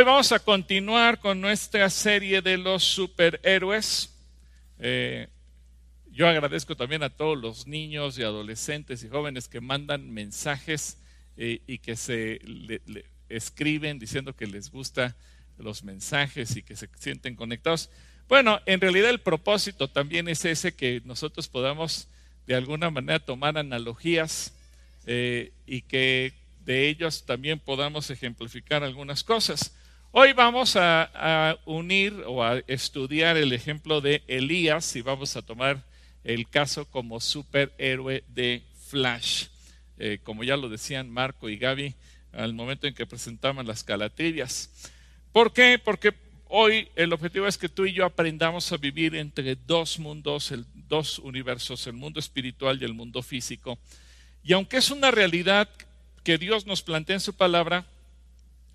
Hoy vamos a continuar con nuestra serie de los superhéroes. Eh, yo agradezco también a todos los niños y adolescentes y jóvenes que mandan mensajes eh, y que se escriben diciendo que les gusta los mensajes y que se sienten conectados. Bueno, en realidad el propósito también es ese, que nosotros podamos de alguna manera tomar analogías eh, y que de ellos también podamos ejemplificar algunas cosas. Hoy vamos a, unir o a estudiar el ejemplo de Elías y vamos a tomar el caso como superhéroe de Flash. Eh, como ya lo decían Marco y Gaby al momento en que presentaban las calatrivias. ¿Por qué? Porque hoy el objetivo es que tú y yo aprendamos a vivir entre dos mundos, dos universos, el mundo espiritual y el mundo físico. Y aunque es una realidad que Dios nos plantea en su palabra,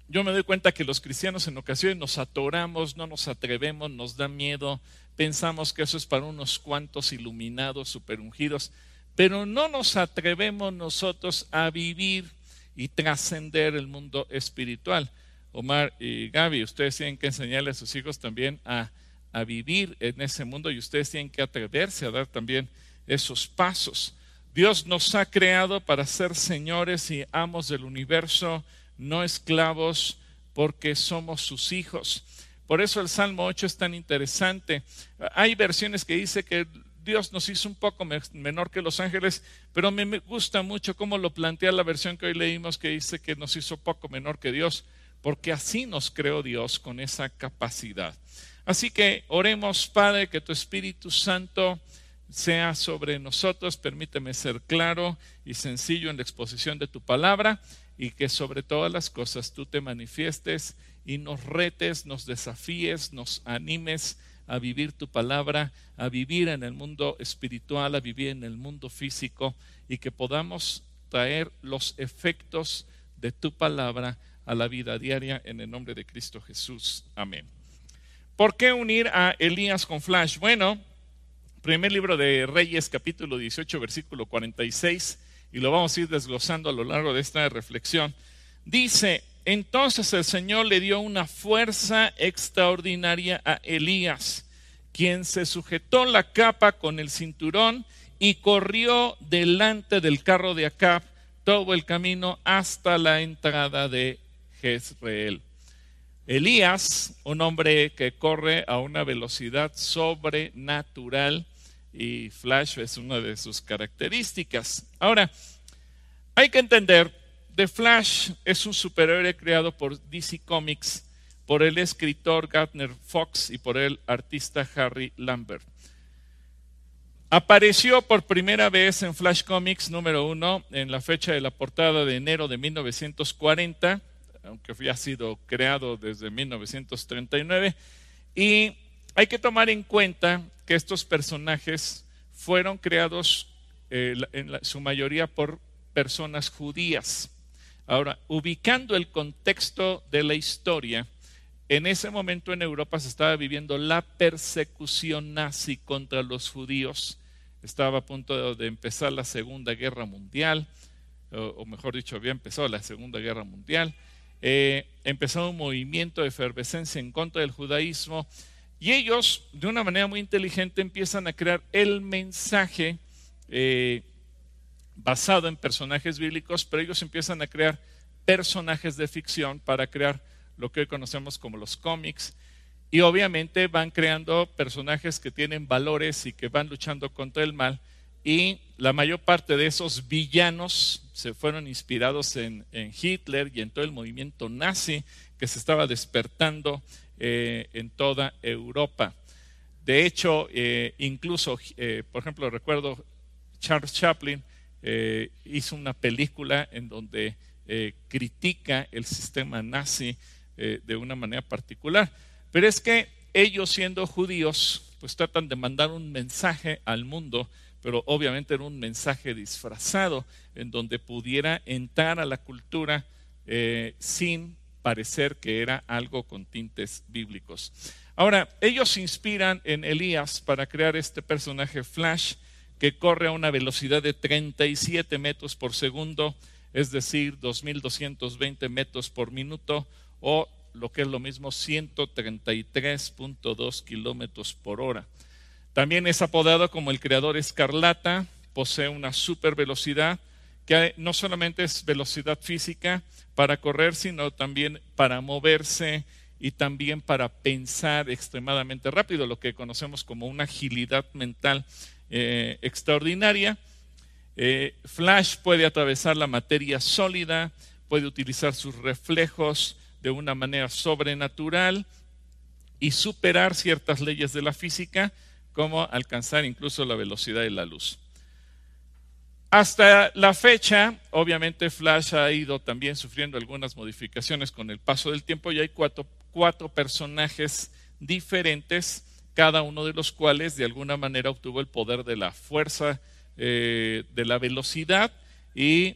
yo me doy cuenta que los cristianos en ocasiones nos atoramos, no nos atrevemos, nos da miedo, pensamos que eso es para unos cuantos iluminados, superungidos, pero no nos atrevemos nosotros a vivir y trascender el mundo espiritual. Omar y Gaby, ustedes tienen que enseñarle a sus hijos también a, a vivir en ese mundo y ustedes tienen que atreverse a dar también esos pasos. Dios nos ha creado para ser señores y amos del universo no esclavos, porque somos sus hijos. Por eso el Salmo 8 es tan interesante. Hay versiones que dice que Dios nos hizo un poco menor que los ángeles, pero me gusta mucho cómo lo plantea la versión que hoy leímos que dice que nos hizo poco menor que Dios, porque así nos creó Dios con esa capacidad. Así que oremos, Padre, que tu Espíritu Santo sea sobre nosotros. Permíteme ser claro y sencillo en la exposición de tu palabra y que sobre todas las cosas tú te manifiestes y nos retes, nos desafíes, nos animes a vivir tu palabra, a vivir en el mundo espiritual, a vivir en el mundo físico y que podamos traer los efectos de tu palabra a la vida diaria en el nombre de Cristo Jesús. Amén. ¿Por qué unir a Elías con Flash? Bueno, primer libro de Reyes capítulo 18 versículo 46 y lo vamos a ir desglosando a lo largo de esta reflexión. Dice, entonces el Señor le dio una fuerza extraordinaria a Elías, quien se sujetó la capa con el cinturón y corrió delante del carro de Acab todo el camino hasta la entrada de Jezreel. Elías, un hombre que corre a una velocidad sobrenatural, y Flash es una de sus características. Ahora, hay que entender, The Flash es un superhéroe creado por DC Comics, por el escritor Gardner Fox y por el artista Harry Lambert. Apareció por primera vez en Flash Comics número uno en la fecha de la portada de enero de 1940, aunque había sido creado desde 1939, y hay que tomar en cuenta que estos personajes fueron creados eh, en su mayoría por personas judías. Ahora, ubicando el contexto de la historia, en ese momento en Europa se estaba viviendo la persecución nazi contra los judíos. Estaba a punto de, empezar la Segunda Guerra Mundial, o, mejor dicho, había empezado la Segunda Guerra Mundial. Eh, empezó un movimiento de efervescencia en contra del judaísmo y ellos, de una manera muy inteligente, empiezan a crear el mensaje eh, basado en personajes bíblicos, pero ellos empiezan a crear personajes de ficción para crear lo que hoy conocemos como los cómics. Y obviamente van creando personajes que tienen valores y que van luchando contra el mal. Y la mayor parte de esos villanos se fueron inspirados en, en Hitler y en todo el movimiento nazi que se estaba despertando eh, en toda Europa. De hecho, eh, incluso, eh, por ejemplo, recuerdo Charles Chaplin hizo una película en donde critica el sistema nazi de una manera particular. Pero es que ellos siendo judíos, pues tratan de mandar un mensaje al mundo, pero obviamente era un mensaje disfrazado en donde pudiera entrar a la cultura sin parecer que era algo con tintes bíblicos. Ahora, ellos se inspiran en Elías para crear este personaje Flash que corre a una velocidad de 37 metros por segundo, es decir, 2.220 metros por minuto o lo que es lo mismo 133.2 kilómetros por hora. También es apodado como el creador escarlata, posee una super velocidad que no solamente es velocidad física para correr, sino también para moverse y también para pensar extremadamente rápido, lo que conocemos como una agilidad mental eh, extraordinaria. Eh, Flash puede atravesar la materia sólida, puede utilizar sus reflejos de una manera sobrenatural y superar ciertas leyes de la física, como alcanzar incluso la velocidad de la luz. Hasta la fecha, obviamente Flash ha ido también sufriendo algunas modificaciones con el paso del tiempo y hay cuatro, cuatro personajes diferentes, cada uno de los cuales de alguna manera obtuvo el poder de la fuerza, eh, de la velocidad y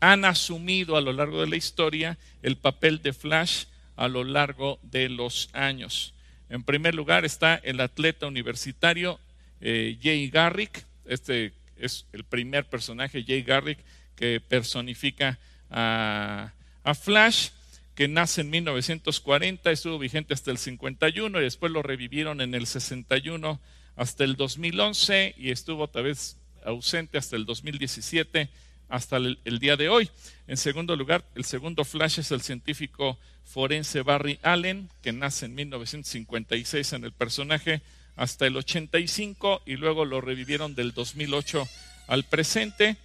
han asumido a lo largo de la historia el papel de Flash a lo largo de los años. En primer lugar está el atleta universitario eh, Jay Garrick, este es el primer personaje, Jay Garrick, que personifica a, Flash, que nace en 1940, estuvo vigente hasta el 51 y después lo revivieron en el 61 hasta el 2011 y estuvo otra vez ausente hasta el 2017 hasta el, el, día de hoy. En segundo lugar, el segundo Flash es el científico forense Barry Allen, que nace en 1956 en el personaje hasta el 85 y luego lo revivieron del 2008 al presente.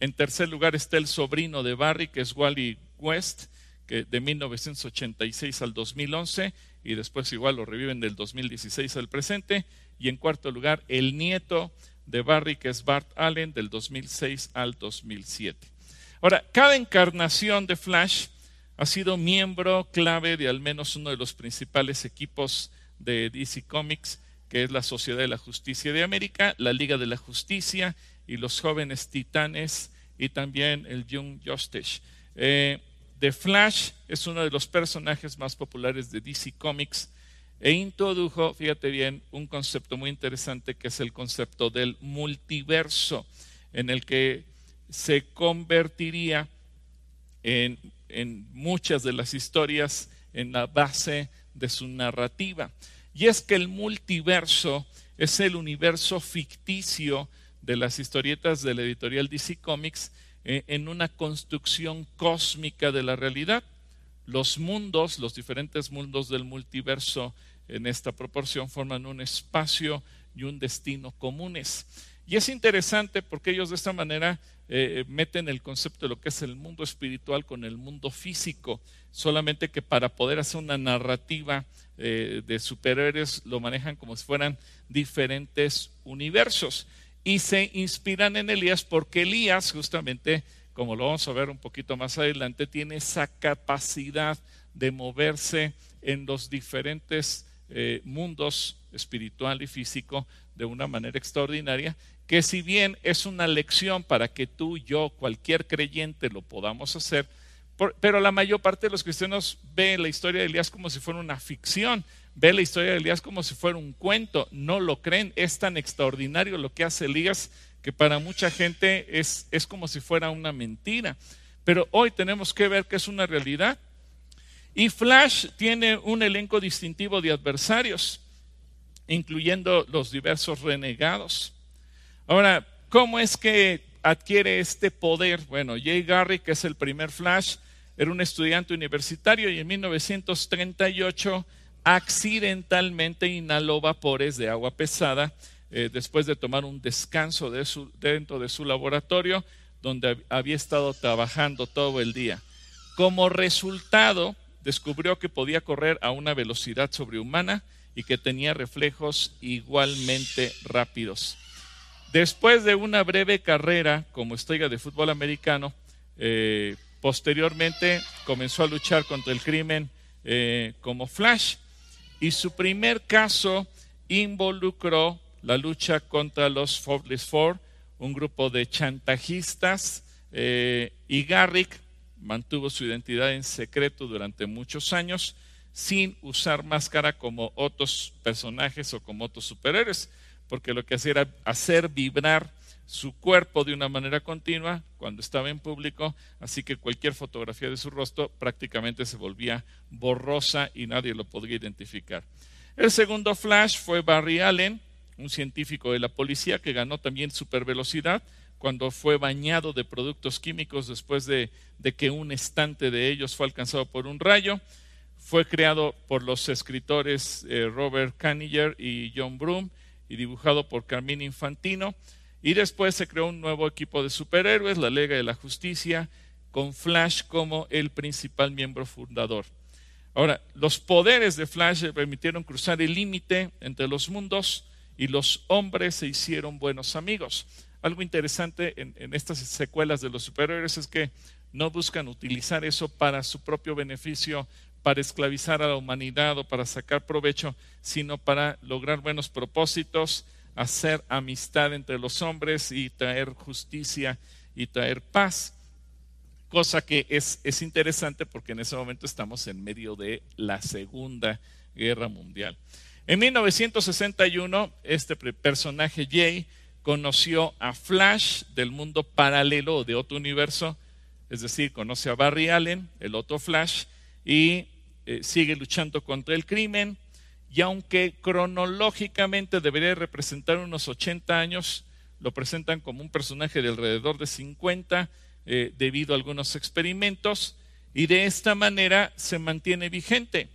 En tercer lugar está el sobrino de Barry, que es Wally West, que de 1986 al 2011 y después igual lo reviven del 2016 al presente. Y en cuarto lugar, el nieto de Barry, que es Bart Allen, del 2006 al 2007. Ahora, cada encarnación de Flash ha sido miembro clave de al menos uno de los principales equipos de DC Comics que es la Sociedad de la Justicia de América, la Liga de la Justicia y los jóvenes titanes y también el Young Justice. Eh, The Flash es uno de los personajes más populares de DC Comics e introdujo, fíjate bien, un concepto muy interesante que es el concepto del multiverso, en el que se convertiría en, en muchas de las historias en la base de su narrativa. Y es que el multiverso es el universo ficticio de las historietas de la editorial DC Comics eh, en una construcción cósmica de la realidad. Los mundos, los diferentes mundos del multiverso en esta proporción forman un espacio y un destino comunes. Y es interesante porque ellos de esta manera eh, meten el concepto de lo que es el mundo espiritual con el mundo físico, solamente que para poder hacer una narrativa eh, de superhéroes lo manejan como si fueran diferentes universos. Y se inspiran en Elías porque Elías, justamente, como lo vamos a ver un poquito más adelante, tiene esa capacidad de moverse en los diferentes eh, mundos espiritual y físico de una manera extraordinaria, que si bien es una lección para que tú, yo, cualquier creyente lo podamos hacer, pero la mayor parte de los cristianos ve la historia de Elías como si fuera una ficción, ve la historia de Elías como si fuera un cuento, no lo creen, es tan extraordinario lo que hace Elías que para mucha gente es, es como si fuera una mentira. Pero hoy tenemos que ver que es una realidad. Y Flash tiene un elenco distintivo de adversarios, incluyendo los diversos renegados. Ahora, ¿cómo es que adquiere este poder? Bueno, Jay Garrick, que es el primer Flash, era un estudiante universitario y en 1938 accidentalmente inhaló vapores de agua pesada eh, después de tomar un descanso dentro de su laboratorio donde había estado trabajando todo el día. Como resultado, descubrió que podía correr a una velocidad sobrehumana y que tenía reflejos igualmente rápidos. Después de una breve carrera como estrella de fútbol americano, eh, Posteriormente comenzó a luchar contra el crimen eh, como Flash y su primer caso involucró la lucha contra los Fortless Four, un grupo de chantajistas, eh, y Garrick mantuvo su identidad en secreto durante muchos años sin usar máscara como otros personajes o como otros superhéroes, porque lo que hacía era hacer vibrar su cuerpo de una manera continua cuando estaba en público, así que cualquier fotografía de su rostro prácticamente se volvía borrosa y nadie lo podría identificar. El segundo flash fue Barry Allen, un científico de la policía que ganó también supervelocidad cuando fue bañado de productos químicos después de, que un estante de ellos fue alcanzado por un rayo. Fue creado por los escritores eh, Robert Kaniger y John Broom y dibujado por Carmine Infantino. Y después se creó un nuevo equipo de superhéroes, la Lega de la Justicia, con Flash como el principal miembro fundador. Ahora, los poderes de Flash le permitieron cruzar el límite entre los mundos y los hombres se hicieron buenos amigos. Algo interesante en estas secuelas de los superhéroes es que no buscan utilizar eso para su propio beneficio, para esclavizar a la humanidad o para sacar provecho, sino para lograr buenos propósitos, hacer amistad entre los hombres y traer justicia y traer paz. Cosa que es, es interesante porque en ese momento estamos en medio de la Segunda Guerra Mundial. En 1961, este personaje Jay conoció a Flash del mundo paralelo de otro universo, es decir, conoce a Barry Allen, el otro Flash, y eh, sigue luchando contra el crimen, y aunque cronológicamente debería representar unos 80 años, lo presentan como un personaje de alrededor de 50 eh, debido a algunos experimentos y de esta manera se mantiene vigente.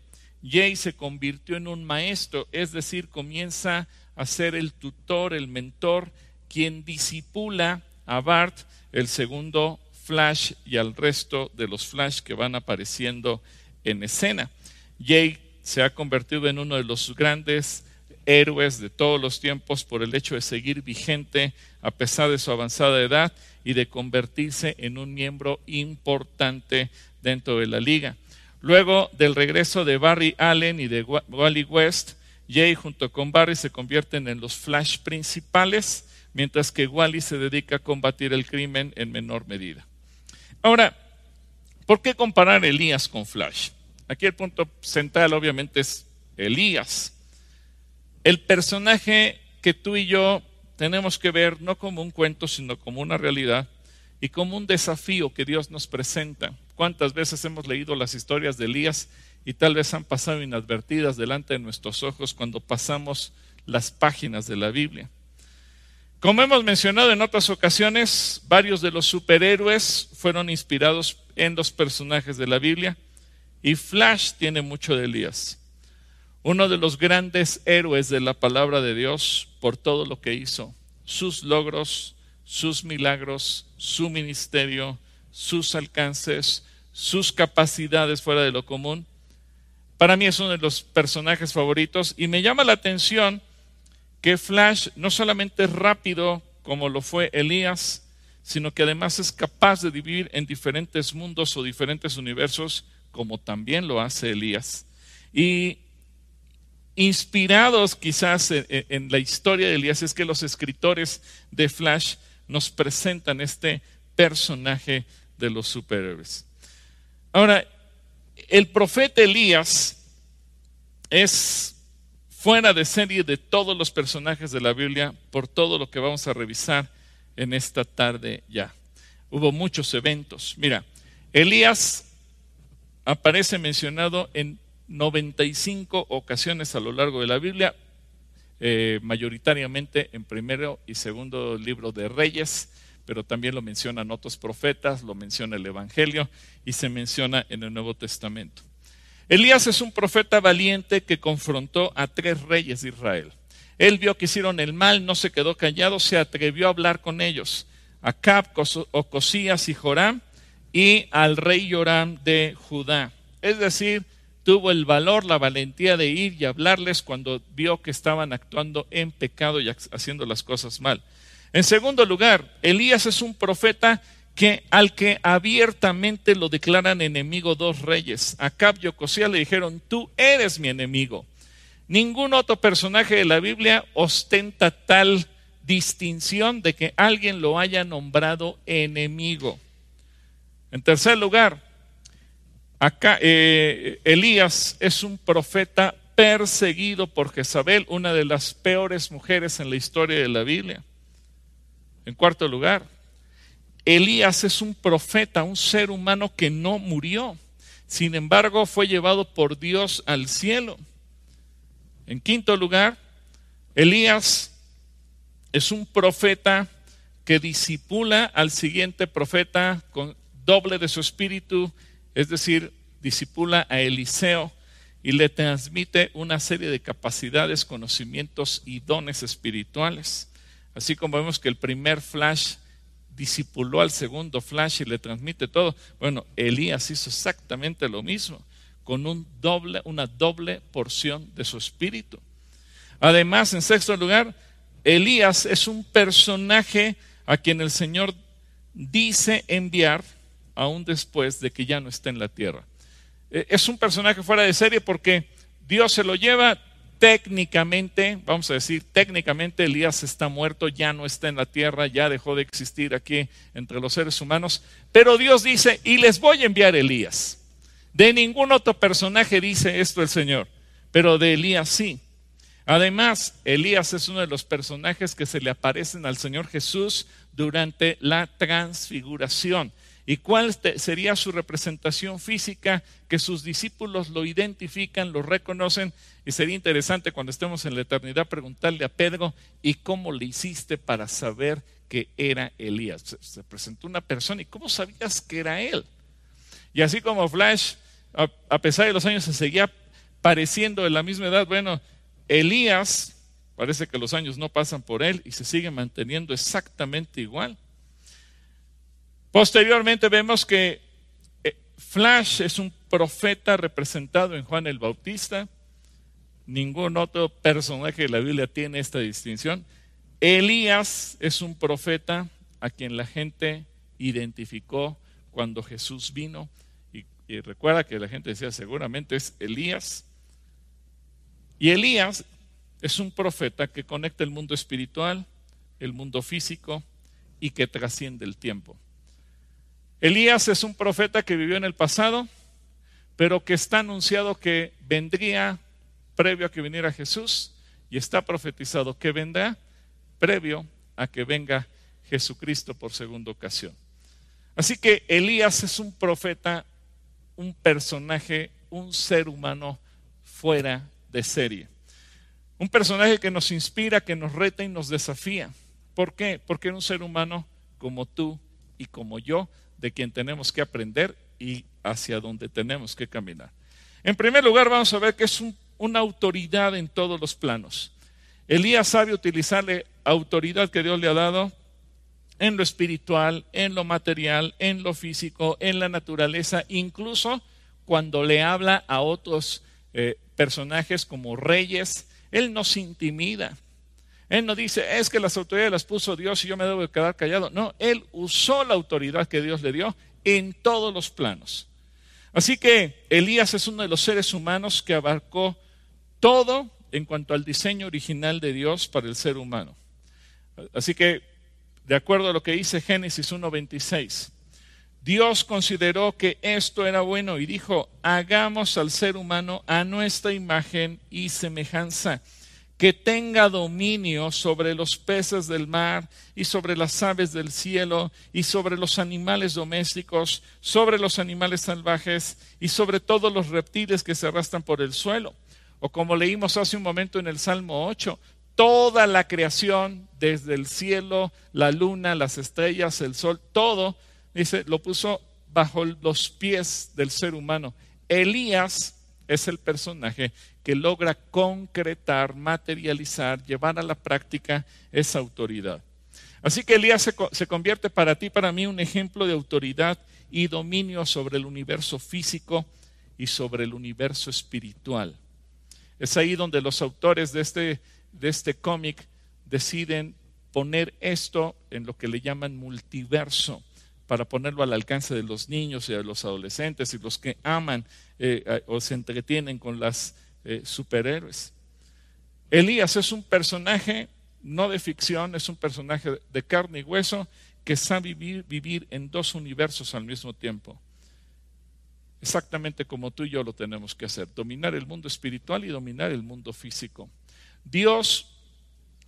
Jay se convirtió en un maestro, es decir, comienza a ser el tutor, el mentor, quien disipula a Bart, el segundo Flash y al resto de los Flash que van apareciendo en escena. Jay se ha convertido en uno de los grandes héroes de todos los tiempos por el hecho de seguir vigente a pesar de su avanzada edad y de convertirse en un miembro importante dentro de la liga. Luego del regreso de Barry Allen y de Wally West, Jay junto con Barry se convierten en los Flash principales, mientras que Wally se dedica a combatir el crimen en menor medida. Ahora, ¿por qué comparar Elías con Flash? Aquí el punto central obviamente es Elías. El personaje que tú y yo tenemos que ver no como un cuento, sino como una realidad y como un desafío que Dios nos presenta. ¿Cuántas veces hemos leído las historias de Elías y tal vez han pasado inadvertidas delante de nuestros ojos cuando pasamos las páginas de la Biblia? Como hemos mencionado en otras ocasiones, varios de los superhéroes fueron inspirados en los personajes de la Biblia. Y Flash tiene mucho de Elías. Uno de los grandes héroes de la palabra de Dios por todo lo que hizo, sus logros, sus milagros, su ministerio, sus alcances, sus capacidades fuera de lo común. Para mí es uno de los personajes favoritos y me llama la atención que Flash no solamente es rápido como lo fue Elías, sino que además es capaz de vivir en diferentes mundos o diferentes universos como también lo hace Elías. Y inspirados quizás en, la historia de Elías, es que los escritores de Flash nos presentan este personaje de los superhéroes. Ahora, el profeta Elías es fuera de serie de todos los personajes de la Biblia por todo lo que vamos a revisar en esta tarde ya. Hubo muchos eventos. Mira, Elías aparece mencionado en 95 ocasiones a lo largo de la Biblia, eh, mayoritariamente en primero y segundo libro de Reyes, pero también lo mencionan otros profetas, lo menciona el Evangelio y se menciona en el Nuevo Testamento. Elías es un profeta valiente que confrontó a tres reyes de Israel. Él vio que hicieron el mal, no se quedó callado, se atrevió a hablar con ellos. Acab, Ocosías y Joram y al rey Joram de Judá. Es decir, tuvo el valor, la valentía de ir y hablarles cuando vio que estaban actuando en pecado y haciendo las cosas mal. En segundo lugar, Elías es un profeta que al que abiertamente lo declaran enemigo dos reyes. Acab y Ocosías le dijeron, tú eres mi enemigo. Ningún otro personaje de la Biblia ostenta tal distinción de que alguien lo haya nombrado enemigo. En tercer lugar, acá eh, Elías es un profeta perseguido por Jezabel, una de las peores mujeres en la historia de la Biblia. En cuarto lugar, Elías es un profeta, un ser humano que no murió. Sin embargo, fue llevado por Dios al cielo. En quinto lugar, Elías es un profeta que disipula al siguiente profeta doble de su espíritu, es decir, disipula a Eliseo y le transmite una serie de capacidades, conocimientos y dones espirituales. Así como vemos que el primer flash disipuló al segundo flash y le transmite todo. Bueno, Elías hizo exactamente lo mismo, con un doble, una doble porción de su espíritu. Además, en sexto lugar, Elías es un personaje a quien el Señor dice enviar aún después de que ya no esté en la tierra. E, es un personaje fuera de serie porque Dios se lo lleva técnicamente, vamos a decir, técnicamente Elías está muerto, ya no está en la tierra, ya dejó de existir aquí entre los seres humanos, pero Dios dice, y les voy a enviar Elías. De ningún otro personaje dice esto el Señor, pero de Elías sí. Además, Elías es uno de los personajes que se le aparecen al Señor Jesús durante la transfiguración. ¿Y cuál sería su representación física? Que sus discípulos lo identifican, lo reconocen. Y sería interesante cuando estemos en la eternidad preguntarle a Pedro, ¿y cómo le hiciste para saber que era Elías? Se presentó una persona, ¿y cómo sabías que era él? Y así como Flash, a pesar de los años, se seguía pareciendo de la misma edad. Bueno, Elías, parece que los años no pasan por él y se sigue manteniendo exactamente igual. Posteriormente vemos que eh, Flash es un profeta representado en Juan el Bautista. Ningún otro personaje de la Biblia tiene esta distinción. Elías es un profeta a quien la gente identificó cuando Jesús vino. Y, y, recuerda que la gente decía seguramente es Elías. Y Elías es un profeta que conecta el mundo espiritual, el mundo físico y que trasciende el tiempo. Elías es un profeta que vivió en el pasado, pero que está anunciado que vendría previo a que viniera Jesús y está profetizado que vendrá previo a que venga Jesucristo por segunda ocasión. Así que Elías es un profeta, un personaje, un ser humano fuera de serie. Un personaje que nos inspira, que nos reta y nos desafía. ¿Por qué? Porque era un ser humano como tú y como yo, de quien tenemos que aprender y hacia donde tenemos que caminar. En primer lugar, vamos a ver que es una autoridad en todos los planos. Elías sabe utilizar la autoridad que Dios le ha dado en lo espiritual, en lo material, en lo físico, en la naturaleza, incluso cuando le habla a otros eh, personajes como reyes, él nos intimida. Él no dice, es que las autoridades las puso Dios y yo me debo de quedar callado. No, él usó la autoridad que Dios le dio en todos los planos. Así que Elías es uno de los seres humanos que abarcó todo en cuanto al diseño original de Dios para el ser humano. Así que, de acuerdo a lo que dice Génesis 1.26, Dios consideró que esto era bueno y dijo, hagamos al ser humano a nuestra imagen y semejanza que tenga dominio sobre los peces del mar y sobre las aves del cielo y sobre los animales domésticos, sobre los animales salvajes y sobre todos los reptiles que se arrastran por el suelo. O como leímos hace un momento en el Salmo 8, toda la creación, desde el cielo, la luna, las estrellas, el sol, todo, dice, lo puso bajo los pies del ser humano. Elías es el personaje que logra concretar, materializar, llevar a la práctica esa autoridad. Así que Elías se, convierte para ti, para mí, un ejemplo de autoridad y dominio sobre el universo físico y sobre el universo espiritual. Es ahí donde los autores de este, de este cómic deciden poner esto en lo que le llaman multiverso para ponerlo al alcance de los niños y de los adolescentes y los que aman eh, o se entretienen con las eh, superhéroes. Elías es un personaje no de ficción, es un personaje de carne y hueso que sabe vivir, vivir en dos universos al mismo tiempo. Exactamente como tú y yo lo tenemos que hacer, dominar el mundo espiritual y dominar el mundo físico. Dios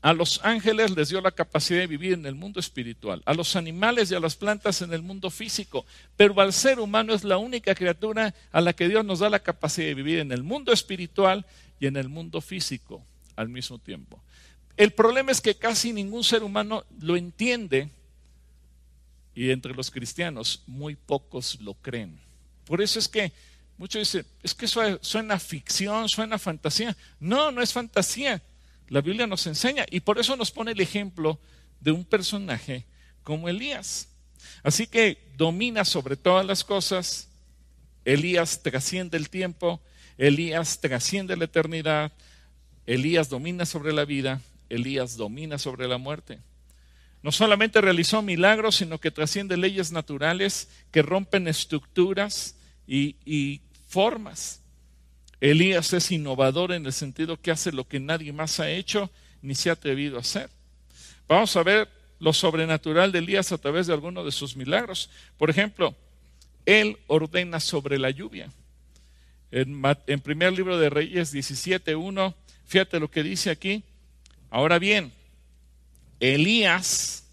A los ángeles les dio la capacidad de vivir en el mundo espiritual, a los animales y a las plantas en el mundo físico, pero al ser humano es la única criatura a la que Dios nos da la capacidad de vivir en el mundo espiritual y en el mundo físico al mismo tiempo. El problema es que casi ningún ser humano lo entiende y entre los cristianos muy pocos lo creen. Por eso es que muchos dicen, es que suena ficción, suena fantasía. No, no es fantasía la Biblia nos enseña y por eso nos pone el ejemplo de un personaje como Elías. Así que domina sobre todas las cosas. Elías trasciende el tiempo, Elías trasciende la eternidad, Elías domina sobre la vida, Elías domina sobre la muerte. No solamente realizó milagros, sino que trasciende leyes naturales que rompen estructuras y, formas. Elías es innovador en el sentido que hace lo que nadie más ha hecho ni se ha atrevido a hacer. Vamos a ver lo sobrenatural de Elías a través de algunos de sus milagros. Por ejemplo, él ordena sobre la lluvia. En, primer libro de Reyes 17.1, fíjate lo que dice aquí. Ahora bien, Elías,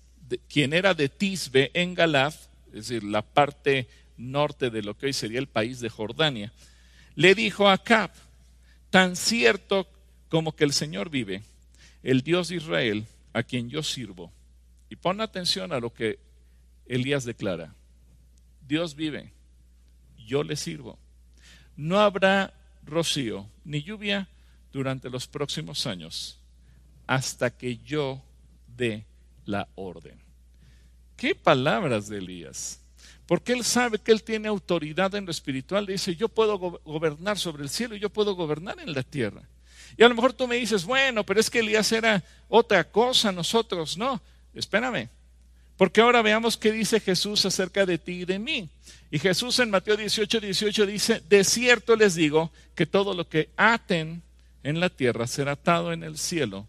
quien era de Tisbe en Galad, es decir, la parte norte de lo que hoy sería el país de Jordania, le dijo a Acab, tan cierto como que el Señor vive, el Dios de Israel, a quien yo sirvo. Y pon atención a lo que Elías declara. Dios vive, yo le sirvo. No habrá rocío ni lluvia durante los próximos años hasta que yo dé la orden. ¿Qué palabras de Elías? Porque él sabe que él tiene autoridad en lo espiritual. Dice, yo puedo gobernar sobre el cielo y yo puedo gobernar en la tierra. Y a lo mejor tú me dices, bueno, pero es que Elías era otra cosa, nosotros no. Espérame. Porque ahora veamos qué dice Jesús acerca de ti y de mí. Y Jesús en Mateo 18, 18 dice, de cierto les digo que todo lo que aten en la tierra será atado en el cielo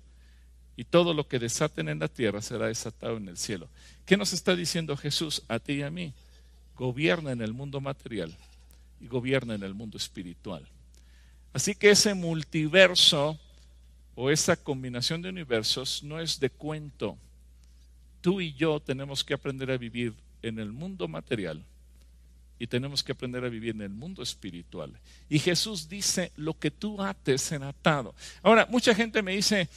y todo lo que desaten en la tierra será desatado en el cielo. ¿Qué nos está diciendo Jesús a ti y a mí? Gobierna en el mundo material y gobierna en el mundo espiritual. Así que ese multiverso o esa combinación de universos no es de cuento. Tú y yo tenemos que aprender a vivir en el mundo material y tenemos que aprender a vivir en el mundo espiritual. Y Jesús dice, lo que tú ates en atado. Ahora, mucha gente me dice,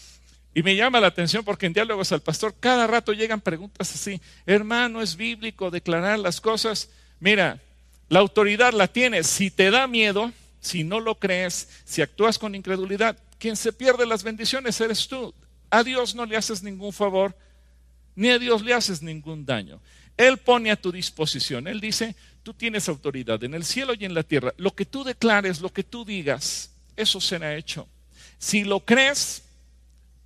y me llama la atención porque en diálogos al pastor cada rato llegan preguntas así, hermano, ¿es bíblico declarar las cosas? Mira, la autoridad la tienes. Si te da miedo, si no lo crees, si actúas con incredulidad, quien se pierde las bendiciones eres tú. A Dios no le haces ningún favor, ni a Dios le haces ningún daño. Él pone a tu disposición. Él dice, tú tienes autoridad en el cielo y en la tierra. Lo que tú declares, lo que tú digas, eso será hecho. Si lo crees,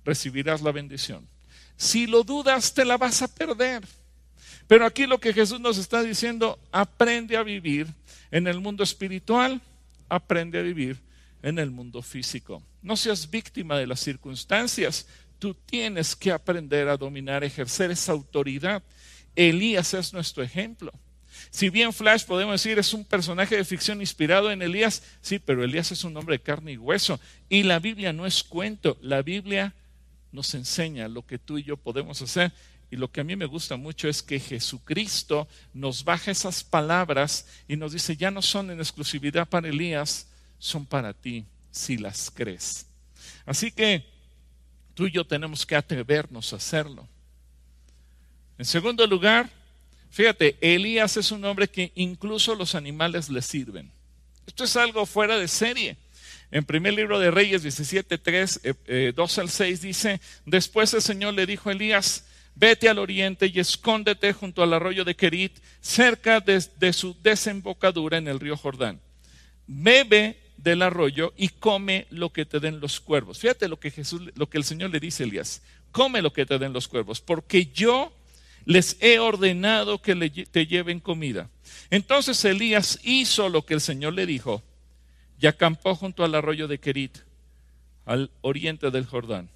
recibirás la bendición. Si lo dudas, te la vas a perder. Pero aquí lo que Jesús nos está diciendo, aprende a vivir en el mundo espiritual, aprende a vivir en el mundo físico. No seas víctima de las circunstancias. Tú tienes que aprender a dominar, ejercer esa autoridad. Elías es nuestro ejemplo. Si bien Flash podemos decir es un personaje de ficción inspirado en Elías, sí, pero Elías es un hombre de carne y hueso. Y la Biblia no es cuento, la Biblia nos enseña lo que tú y yo podemos hacer. Y lo que a mí me gusta mucho es que Jesucristo nos baja esas palabras y nos dice, ya no son en exclusividad para Elías, son para ti, si las crees. Así que tú y yo tenemos que atrevernos a hacerlo. En segundo lugar, fíjate, Elías es un hombre que incluso los animales le sirven. Esto es algo fuera de serie. En primer libro de Reyes 17, 3, 2 al 6 dice, después el Señor le dijo a Elías, vete al oriente y escóndete junto al arroyo de Kerit, cerca de, su desembocadura en el río Jordán. Bebe del arroyo y come lo que te den los cuervos. Fíjate lo que Jesús, lo que el Señor le dice a Elías, come lo que te den los cuervos, porque yo les he ordenado que te lleven comida. Entonces Elías hizo lo que el Señor le dijo y acampó junto al arroyo de Kerit, al oriente del Jordán.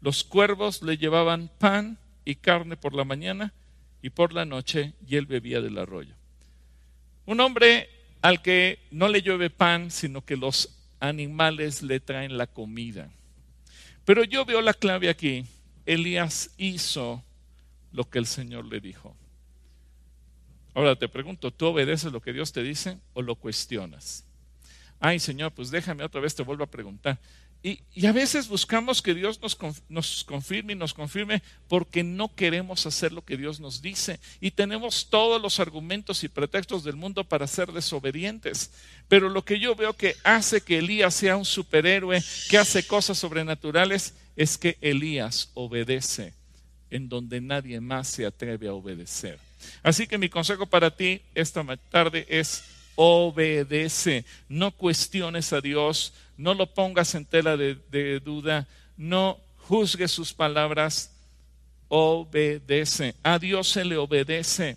Los cuervos le llevaban pan y carne por la mañana y por la noche, y él bebía del arroyo. Un hombre al que no le llueve pan, sino que los animales le traen la comida. Pero yo veo la clave aquí, Elías hizo lo que el Señor le dijo. Ahora te pregunto, ¿tú obedeces lo que Dios te dice o lo cuestionas? Ay, Señor, pues déjame otra vez, te vuelvo a preguntar. Y, a veces buscamos que Dios nos, nos, confirme y nos confirme porque no queremos hacer lo que Dios nos dice. Y tenemos todos los argumentos y pretextos del mundo para ser desobedientes. Pero lo que yo veo que hace que Elías sea un superhéroe, que hace cosas sobrenaturales, es que Elías obedece en donde nadie más se atreve a obedecer. Así que mi consejo para ti esta tarde es obedece, no cuestiones a Dios, no lo pongas en tela de, duda, no juzgues sus palabras, obedece. A Dios se le obedece.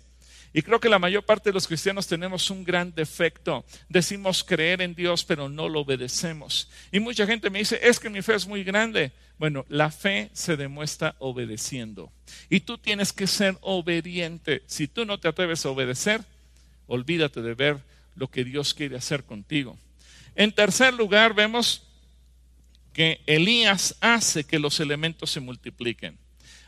Y creo que la mayor parte de los cristianos tenemos un gran defecto. Decimos creer en Dios, pero no lo obedecemos. Y mucha gente me dice, es que mi fe es muy grande. Bueno, la fe se demuestra obedeciendo. Y tú tienes que ser obediente. Si tú no te atreves a obedecer, olvídate de ver lo que Dios quiere hacer contigo. En tercer lugar, vemos que Elías hace que los elementos se multipliquen.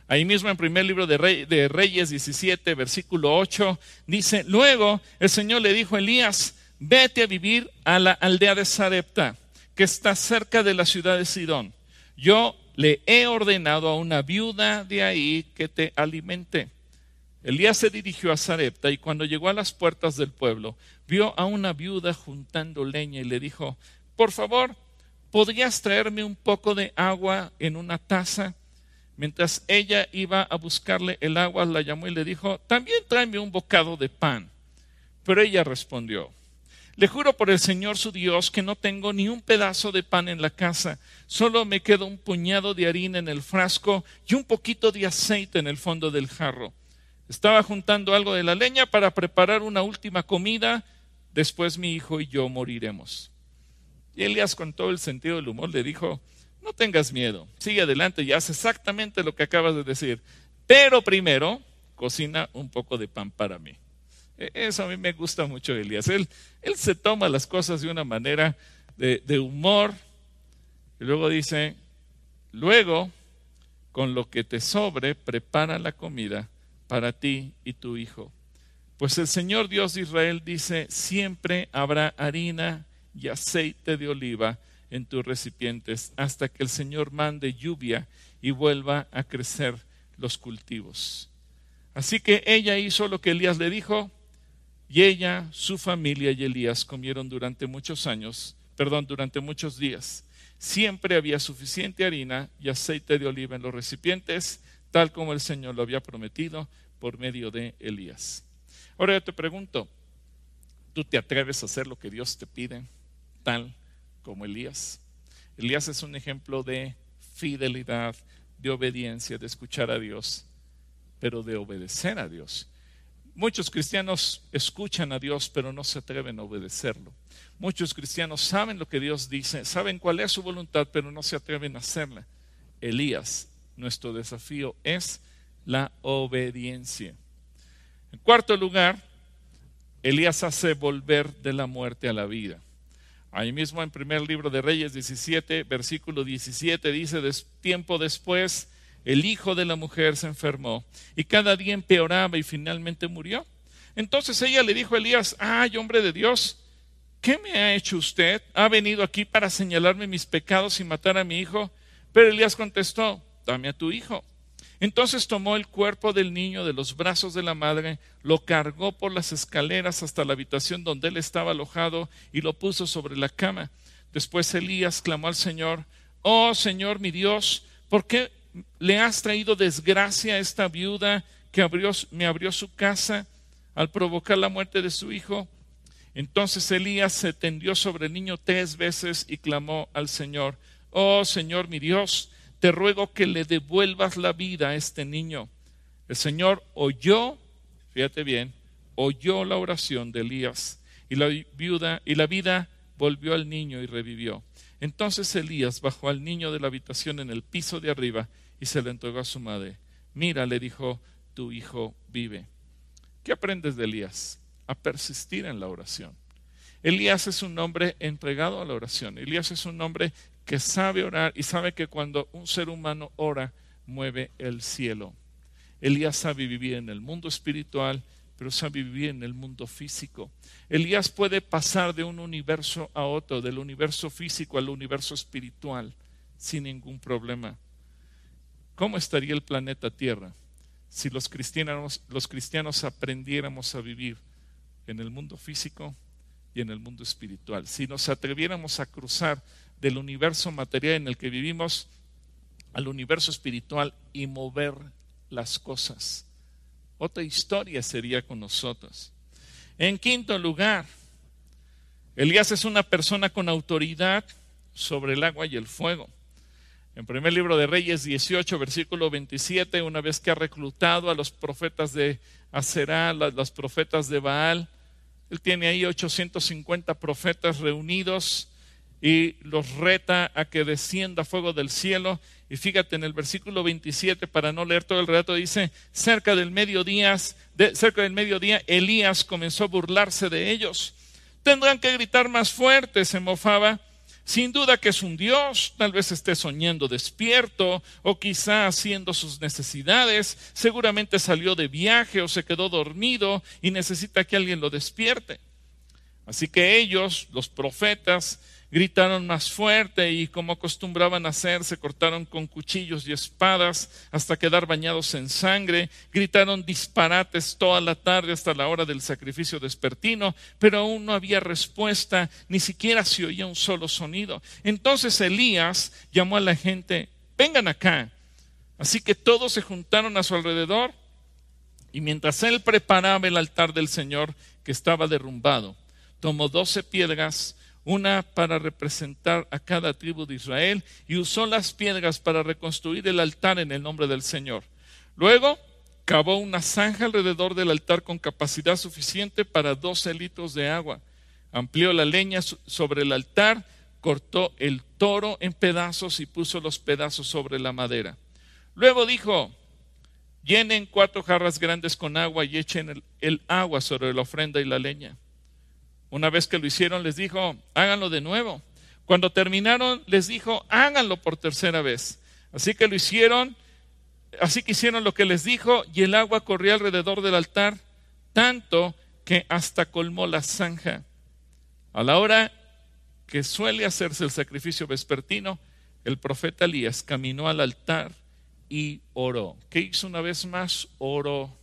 Ahí mismo en primer libro de, de, Reyes 17, versículo 8, dice, luego el Señor le dijo a Elías, vete a vivir a la aldea de Sarepta, que está cerca de la ciudad de Sidón. Yo le he ordenado a una viuda de ahí que te alimente. Elías se dirigió a Sarepta y cuando llegó a las puertas del pueblo, vio a una viuda juntando leña y le dijo, por favor, ¿podrías traerme un poco de agua en una taza? Mientras ella iba a buscarle el agua, la llamó y le dijo, también tráeme un bocado de pan. Pero ella respondió, le juro por el Señor su Dios que no tengo ni un pedazo de pan en la casa, solo me queda un puñado de harina en el frasco y un poquito de aceite en el fondo del jarro. Estaba juntando algo de la leña para preparar una última comida, después mi hijo y yo moriremos. Y Elías con todo el sentido del humor le dijo, no tengas miedo, sigue adelante y haz exactamente lo que acabas de decir, pero primero cocina un poco de pan para mí. E, eso a mí me gusta mucho Elías. Él, él se toma las cosas de una manera de, de humor y luego dice, luego con lo que te sobre, prepara la comida para ti y tu hijo. Pues el Señor Dios de Israel dice, siempre habrá harina y aceite de oliva en tus recipientes hasta que el Señor mande lluvia y vuelva a crecer los cultivos. Así que ella hizo lo que Elías le dijo y ella, su familia y Elías comieron durante muchos años, perdón, durante muchos días. Siempre había suficiente harina y aceite de oliva en los recipientes tal como el Señor lo había prometido por medio de Elías. Ahora yo te pregunto, ¿tú te atreves a hacer lo que Dios te pide, tal como Elías? Elías es un ejemplo de fidelidad, de obediencia, de escuchar a Dios, pero de obedecer a Dios. Muchos cristianos escuchan a Dios, pero no se atreven a obedecerlo. Muchos cristianos saben lo que Dios dice, saben cuál es su voluntad, pero no se atreven a hacerla. Elías nuestro desafío es la obediencia. En cuarto lugar, Elías hace volver de la muerte a la vida. Ahí mismo en primer libro de Reyes 17, versículo 17 dice, tiempo después, el hijo de la mujer se enfermó y cada día empeoraba y finalmente murió. Entonces ella le dijo a Elías, ay hombre de Dios, ¿qué me ha hecho usted? ¿Ha venido aquí para señalarme mis pecados y matar a mi hijo? Pero Elías contestó, dame a tu hijo. Entonces tomó el cuerpo del niño de los brazos de la madre, lo cargó por las escaleras hasta la habitación donde él estaba alojado y lo puso sobre la cama. Después Elías clamó al Señor, Oh Señor mi Dios, ¿por qué le has traído desgracia a esta viuda que me abrió su casa al provocar la muerte de su hijo? Entonces Elías se tendió sobre el niño tres veces y clamó al Señor, Oh Señor mi Dios, te ruego que le devuelvas la vida a este niño. El Señor oyó, fíjate bien, oyó la oración de Elías y la viuda y la vida volvió al niño y revivió. Entonces Elías bajó al niño de la habitación en el piso de arriba y se lo entregó a su madre. Mira, le dijo, tu hijo vive. ¿Qué aprendes de Elías? A persistir en la oración. Elías es un hombre entregado a la oración. Elías es un hombre que sabe orar y sabe que cuando un ser humano ora, mueve el cielo. Elías sabe vivir en el mundo espiritual, pero sabe vivir en el mundo físico. Elías puede pasar de un universo a otro, del universo físico al universo espiritual, sin ningún problema. ¿Cómo estaría el planeta Tierra si los cristianos, los cristianos aprendiéramos a vivir en el mundo físico y en el mundo espiritual? Si nos atreviéramos a cruzar del universo material en el que vivimos al universo espiritual y mover las cosas. Otra historia sería con nosotros. En quinto lugar, Elías es una persona con autoridad sobre el agua y el fuego. En primer libro de Reyes 18, versículo 27, una vez que ha reclutado a los profetas de Aserá, los profetas de Baal, él tiene ahí 850 profetas reunidos y los reta a que descienda fuego del cielo. Y fíjate en el versículo 27, para no leer todo el relato, dice, cerca del mediodía, cerca del mediodía, Elías comenzó a burlarse de ellos. Tendrán que gritar más fuerte, se mofaba sin duda que es un Dios, tal vez esté soñando despierto o quizá haciendo sus necesidades, seguramente salió de viaje o se quedó dormido y necesita que alguien lo despierte. Así que ellos, los profetas, gritaron más fuerte y como acostumbraban hacer, se cortaron con cuchillos y espadas hasta quedar bañados en sangre, gritaron disparates toda la tarde hasta la hora del sacrificio despertino, pero aún no había respuesta, ni siquiera se oía un solo sonido. Entonces Elías llamó a la gente, vengan acá. Así que todos se juntaron a su alrededor y mientras él preparaba el altar del Señor que estaba derrumbado, tomó doce piedras, una para representar a cada tribu de Israel, y usó las piedras para reconstruir el altar en el nombre del Señor. Luego cavó una zanja alrededor del altar con capacidad suficiente para doce litros de agua. Amplió la leña sobre el altar, cortó el toro en pedazos y puso los pedazos sobre la madera. Luego dijo, llenen cuatro jarras grandes con agua y echen el, el agua sobre la ofrenda y la leña. Una vez que lo hicieron, les dijo, háganlo de nuevo. Cuando terminaron, les dijo, háganlo por tercera vez. Así que lo hicieron, así que hicieron lo que les dijo y el agua corría alrededor del altar, tanto que hasta colmó la zanja. A la hora que suele hacerse el sacrificio vespertino, el profeta Elías caminó al altar y oró. ¿Qué hizo una vez más? Oró.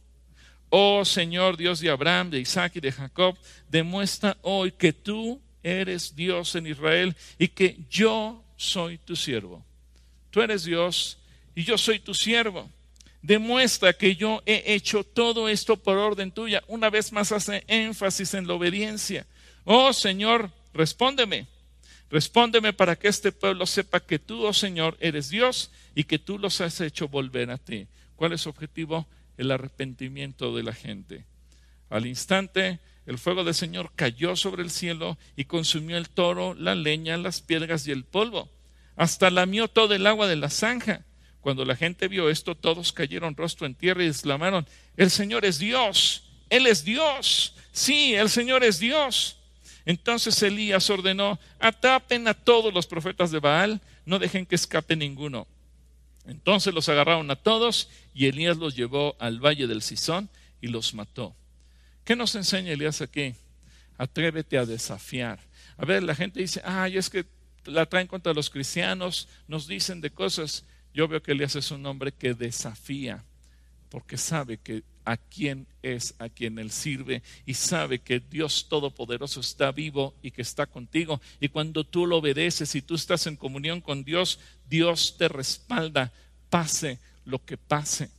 Oh Señor Dios de Abraham, de Isaac y de Jacob, demuestra hoy que tú eres Dios en Israel y que yo soy tu siervo. Tú eres Dios y yo soy tu siervo. Demuestra que yo he hecho todo esto por orden tuya. Una vez más hace énfasis en la obediencia. Oh Señor, respóndeme. Respóndeme para que este pueblo sepa que tú, oh Señor, eres Dios y que tú los has hecho volver a ti. ¿Cuál es su objetivo? El arrepentimiento de la gente. Al instante, el fuego del Señor cayó sobre el cielo y consumió el toro, la leña, las piedras y el polvo. Hasta lamió todo el agua de la zanja. Cuando la gente vio esto, todos cayeron rostro en tierra y exclamaron, el Señor es Dios, Él es Dios, sí, el Señor es Dios. Entonces Elías ordenó, atapen a todos los profetas de Baal, no dejen que escape ninguno. Entonces los agarraron a todos y Elías los llevó al valle del Sison y los mató. ¿Qué nos enseña Elías aquí? Atrévete a desafiar. A ver, la gente dice, ay, es que la traen contra los cristianos, nos dicen de cosas. Yo veo que Elías es un hombre que desafía, porque sabe que a quién es, a quien él sirve, y sabe que Dios Todopoderoso está vivo y que está contigo. Y cuando tú lo obedeces y tú estás en comunión con Dios, Dios te respalda, pase lo que pase.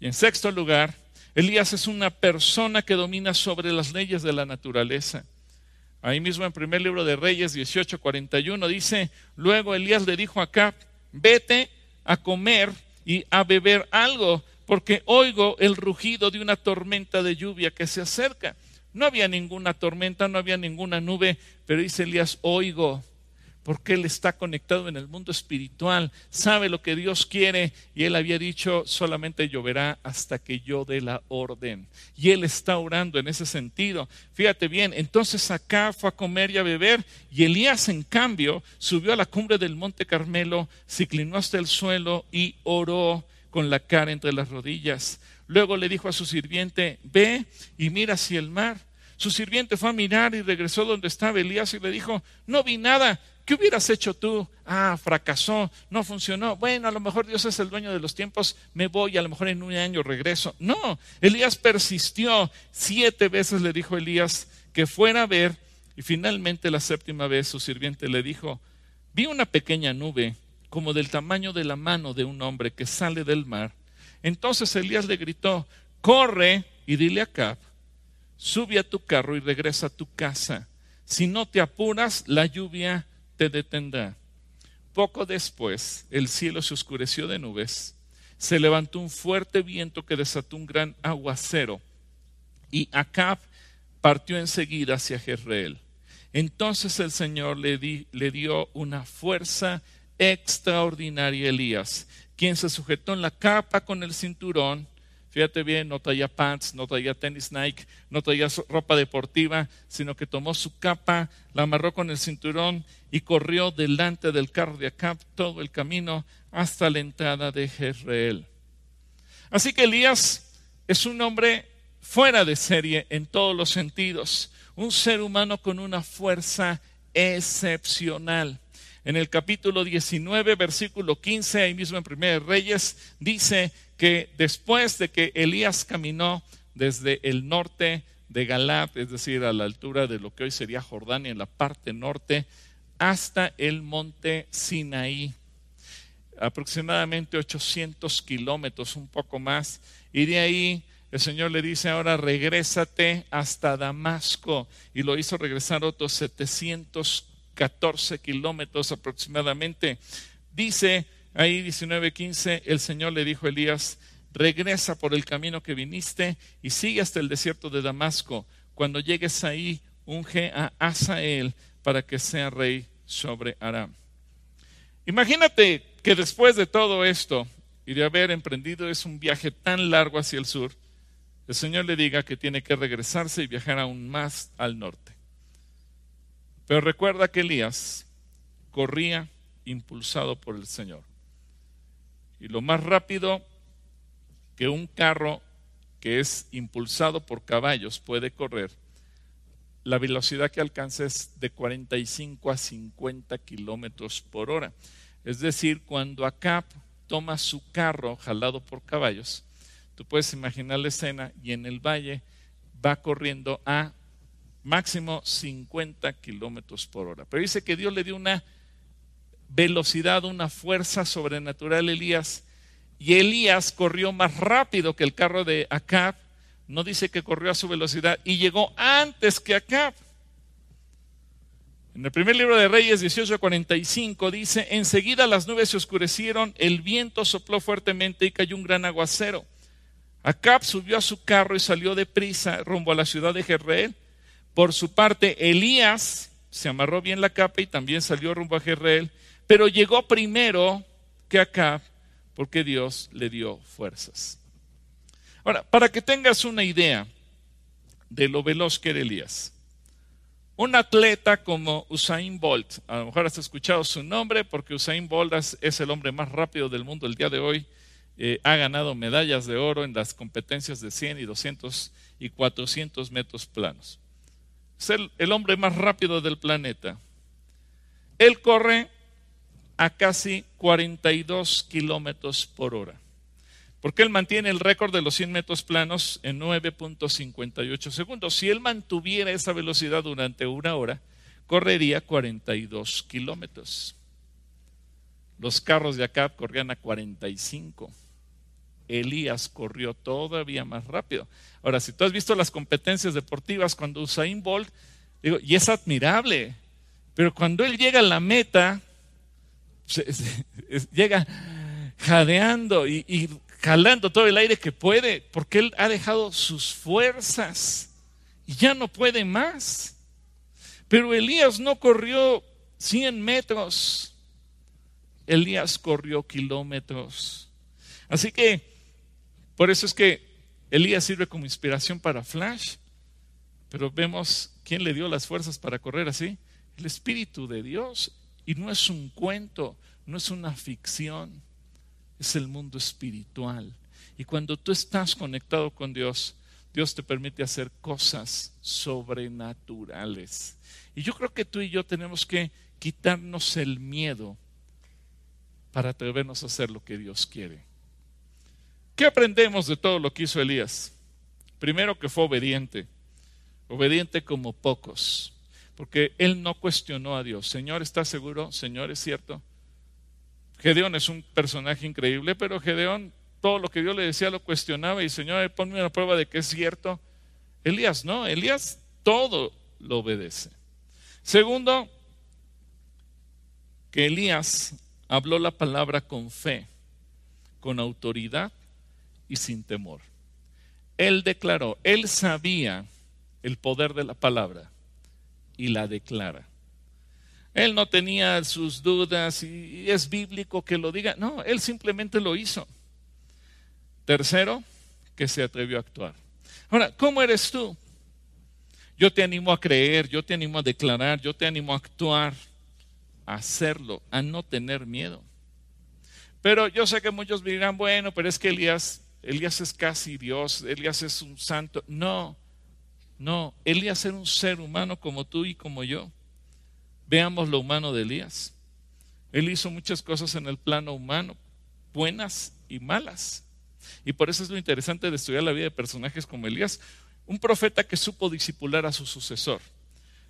Y en sexto lugar, Elías es una persona que domina sobre las leyes de la naturaleza. Ahí mismo en primer libro de Reyes 18:41 dice, luego Elías le dijo a Acab, vete a comer y a beber algo, porque oigo el rugido de una tormenta de lluvia que se acerca. No había ninguna tormenta, no había ninguna nube, pero dice Elías, oigo porque él está conectado en el mundo espiritual, sabe lo que Dios quiere y él había dicho solamente lloverá hasta que yo dé la orden. Y él está orando en ese sentido. Fíjate bien, entonces acá fue a comer y a beber y Elías en cambio subió a la cumbre del monte Carmelo, se inclinó hasta el suelo y oró con la cara entre las rodillas. Luego le dijo a su sirviente, ve y mira hacia el mar. Su sirviente fue a mirar y regresó donde estaba Elías y le dijo, no vi nada, ¿qué hubieras hecho tú? Ah, fracasó, no funcionó. Bueno, a lo mejor Dios es el dueño de los tiempos, me voy, a lo mejor en un año regreso. No, Elías persistió. Siete veces le dijo Elías que fuera a ver y finalmente la séptima vez su sirviente le dijo, vi una pequeña nube como del tamaño de la mano de un hombre que sale del mar. Entonces Elías le gritó, corre y dile a Cap, sube a tu carro y regresa a tu casa. Si no te apuras, la lluvia te detendrá. Poco después, el cielo se oscureció de nubes, se levantó un fuerte viento que desató un gran aguacero, y Acab partió enseguida hacia Jezreel. Entonces el Señor le, le dio una fuerza extraordinaria Elías, quien se sujetó en la capa con el cinturón Fíjate bien, no traía pants, no traía tenis Nike, no traía ropa deportiva, sino que tomó su capa, la amarró con el cinturón y corrió delante del carro de Acab todo el camino hasta la entrada de Jezreel. Así que Elías es un hombre fuera de serie en todos los sentidos, un ser humano con una fuerza excepcional. En el capítulo 19, versículo 15, ahí mismo en Primera Reyes, dice que después de que Elías caminó desde el norte de Galat, es decir, a la altura de lo que hoy sería Jordania, en la parte norte, hasta el monte Sinaí, aproximadamente 800 kilómetros, un poco más, y de ahí el Señor le dice ahora regrésate hasta Damasco, y lo hizo regresar otros 714 kilómetros aproximadamente. Dice Ahí 19:15 el Señor le dijo a Elías, regresa por el camino que viniste y sigue hasta el desierto de Damasco. Cuando llegues ahí, unge a Asael para que sea rey sobre Aram. Imagínate que después de todo esto y de haber emprendido es un viaje tan largo hacia el sur, el Señor le diga que tiene que regresarse y viajar aún más al norte. Pero recuerda que Elías corría impulsado por el Señor. Y lo más rápido que un carro que es impulsado por caballos puede correr, la velocidad que alcanza es de 45 a 50 kilómetros por hora. Es decir, cuando Acap toma su carro jalado por caballos, tú puedes imaginar la escena y en el valle va corriendo a máximo 50 kilómetros por hora. Pero dice que Dios le dio una velocidad, una fuerza sobrenatural Elías. Y Elías corrió más rápido que el carro de Acab. No dice que corrió a su velocidad y llegó antes que Acab. En el primer libro de Reyes 18:45 dice, enseguida las nubes se oscurecieron, el viento sopló fuertemente y cayó un gran aguacero. Acab subió a su carro y salió deprisa rumbo a la ciudad de Jezreel. Por su parte, Elías se amarró bien la capa y también salió rumbo a Jezreel pero llegó primero que acá porque Dios le dio fuerzas. Ahora, para que tengas una idea de lo veloz que era Elías, un atleta como Usain Bolt, a lo mejor has escuchado su nombre porque Usain Bolt es el hombre más rápido del mundo el día de hoy, eh, ha ganado medallas de oro en las competencias de 100 y 200 y 400 metros planos. Es el hombre más rápido del planeta. Él corre a casi 42 kilómetros por hora. Porque él mantiene el récord de los 100 metros planos en 9.58 segundos. Si él mantuviera esa velocidad durante una hora, correría 42 kilómetros. Los carros de acá corrían a 45. Elías corrió todavía más rápido. Ahora, si tú has visto las competencias deportivas cuando Usain Bolt, digo, y es admirable, pero cuando él llega a la meta, llega jadeando y, jalando todo el aire que puede, porque él ha dejado sus fuerzas y ya no puede más. Pero Elías no corrió 100 metros. Elías corrió kilómetros. Así que, por eso es que Elías sirve como inspiración para Flash, pero vemos quién le dio las fuerzas para correr así. El Espíritu de Dios. Y no es un cuento, no es una ficción, es el mundo espiritual. Y cuando tú estás conectado con Dios, Dios te permite hacer cosas sobrenaturales. Y yo creo que tú y yo tenemos que quitarnos el miedo para atrevernos a hacer lo que Dios quiere. ¿Qué aprendemos de todo lo que hizo Elías? Primero que fue obediente, obediente como pocos, porque él no cuestionó a Dios. Señor, ¿estás seguro? Señor, ¿es cierto? Gedeón es un personaje increíble, pero Gedeón todo lo que Dios le decía lo cuestionaba y Señor, ponme una prueba de que es cierto. Elías no, Elías todo lo obedece. Segundo, que Elías habló la palabra con fe, con autoridad sin temor. Él declaró, él sabía el poder de la palabra y la declara. Él no tenía sus dudas y es bíblico que lo diga. No, él simplemente lo hizo. Tercero, que se atrevió a actuar. Ahora, ¿cómo eres tú? Yo te animo a creer, yo te animo a declarar, yo te animo a actuar hacerlo, a no tener miedo. Pero yo sé que muchos dirán, bueno, pero es que Elías, Elías es casi Dios, Elías es un santo. No, no, Elías era un ser humano como tú y como yo. Veamos lo humano de Elías. Él hizo muchas cosas en el plano humano, buenas y malas. Y por eso es lo interesante de estudiar la vida de personajes como Elías, un profeta que supo disipular a su sucesor.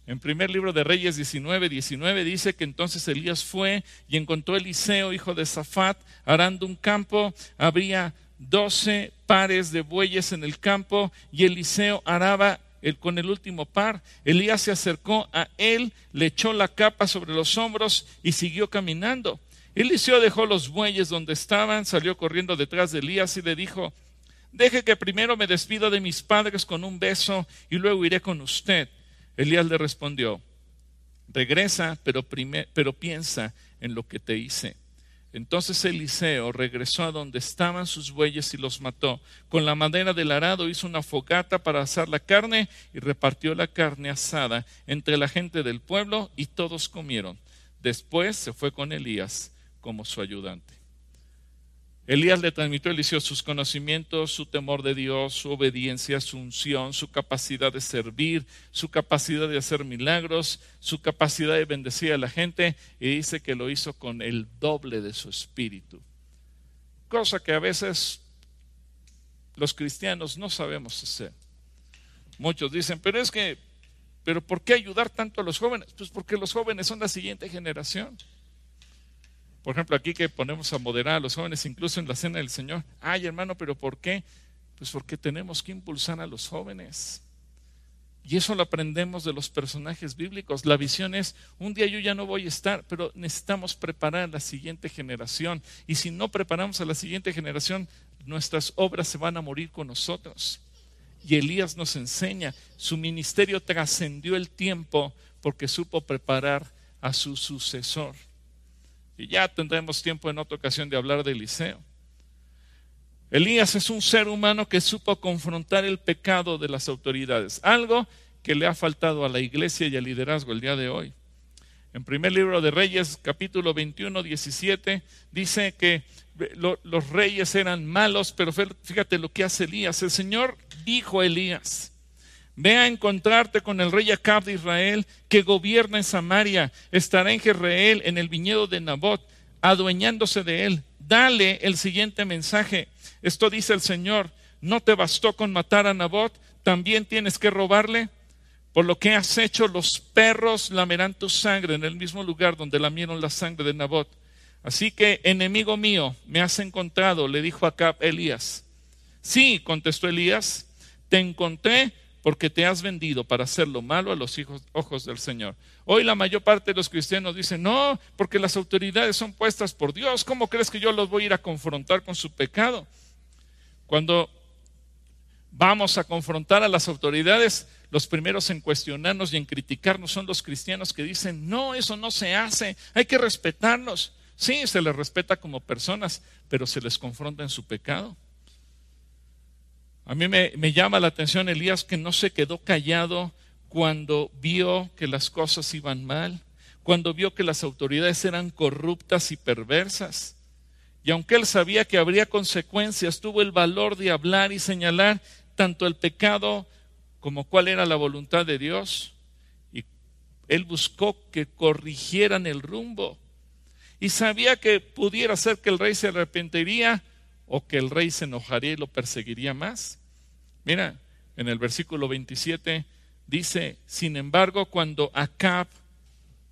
En primer libro de Reyes 19, 19 dice que entonces Elías fue y encontró a Eliseo, hijo de Safat, arando un campo. Habría doce pares de bueyes en el campo y Eliseo araba con el último par. Elías se acercó a él, le echó la capa sobre los hombros y siguió caminando. Eliseo dejó los bueyes donde estaban, salió corriendo detrás de Elías y le dijo, deje que primero me despida de mis padres con un beso y luego iré con usted. Elías le respondió, regresa, pero, pero piensa en lo que te hice. Entonces Eliseo regresó a donde estaban sus bueyes y los mató. Con la madera del arado hizo una fogata para asar la carne y repartió la carne asada entre la gente del pueblo y todos comieron. Después se fue con Elías como su ayudante. Elías le transmitió a Eliseo sus conocimientos, su temor de Dios, su obediencia, su unción, su capacidad de servir, su capacidad de hacer milagros, su capacidad de bendecir a la gente y dice que lo hizo con el doble de su espíritu. Cosa que a veces los cristianos no sabemos hacer. Muchos dicen, pero es que, pero ¿por qué ayudar tanto a los jóvenes? Pues porque los jóvenes son la siguiente generación. Por ejemplo, aquí que ponemos a moderar a los jóvenes, incluso en la cena del Señor. Ay, hermano, pero ¿por qué? Pues porque tenemos que impulsar a los jóvenes. Y eso lo aprendemos de los personajes bíblicos. La visión es, un día yo ya no voy a estar, pero necesitamos preparar a la siguiente generación. Y si no preparamos a la siguiente generación, nuestras obras se van a morir con nosotros. Y Elías nos enseña, su ministerio trascendió el tiempo porque supo preparar a su sucesor. Y ya tendremos tiempo en otra ocasión de hablar de Eliseo. Elías es un ser humano que supo confrontar el pecado de las autoridades, algo que le ha faltado a la iglesia y al liderazgo el día de hoy. En primer libro de Reyes, capítulo 21, 17, dice que los reyes eran malos, pero fíjate lo que hace Elías. El Señor dijo a Elías, Ve a encontrarte con el rey Acab de Israel, que gobierna en Samaria. Estará en Jezreel, en el viñedo de Nabot, adueñándose de él. Dale el siguiente mensaje. Esto dice el Señor. ¿No te bastó con matar a Nabot? ¿También tienes que robarle? Por lo que has hecho, los perros lamerán tu sangre en el mismo lugar donde lamieron la sangre de Nabot. Así que, enemigo mío, me has encontrado, le dijo Acab Elías. Sí, contestó Elías, te encontré porque te has vendido para hacer lo malo a los hijos, ojos del Señor. Hoy la mayor parte de los cristianos dicen, no, porque las autoridades son puestas por Dios, ¿cómo crees que yo los voy a ir a confrontar con su pecado? Cuando vamos a confrontar a las autoridades, los primeros en cuestionarnos y en criticarnos son los cristianos que dicen, no, eso no se hace, hay que respetarnos. Sí, se les respeta como personas, pero se les confronta en su pecado. A mí me, me llama la atención Elías que no se quedó callado cuando vio que las cosas iban mal, cuando vio que las autoridades eran corruptas y perversas. Y aunque él sabía que habría consecuencias, tuvo el valor de hablar y señalar tanto el pecado como cuál era la voluntad de Dios. Y él buscó que corrigieran el rumbo. Y sabía que pudiera ser que el rey se arrepentiría o que el rey se enojaría y lo perseguiría más. Mira, en el versículo 27 dice, sin embargo, cuando Acab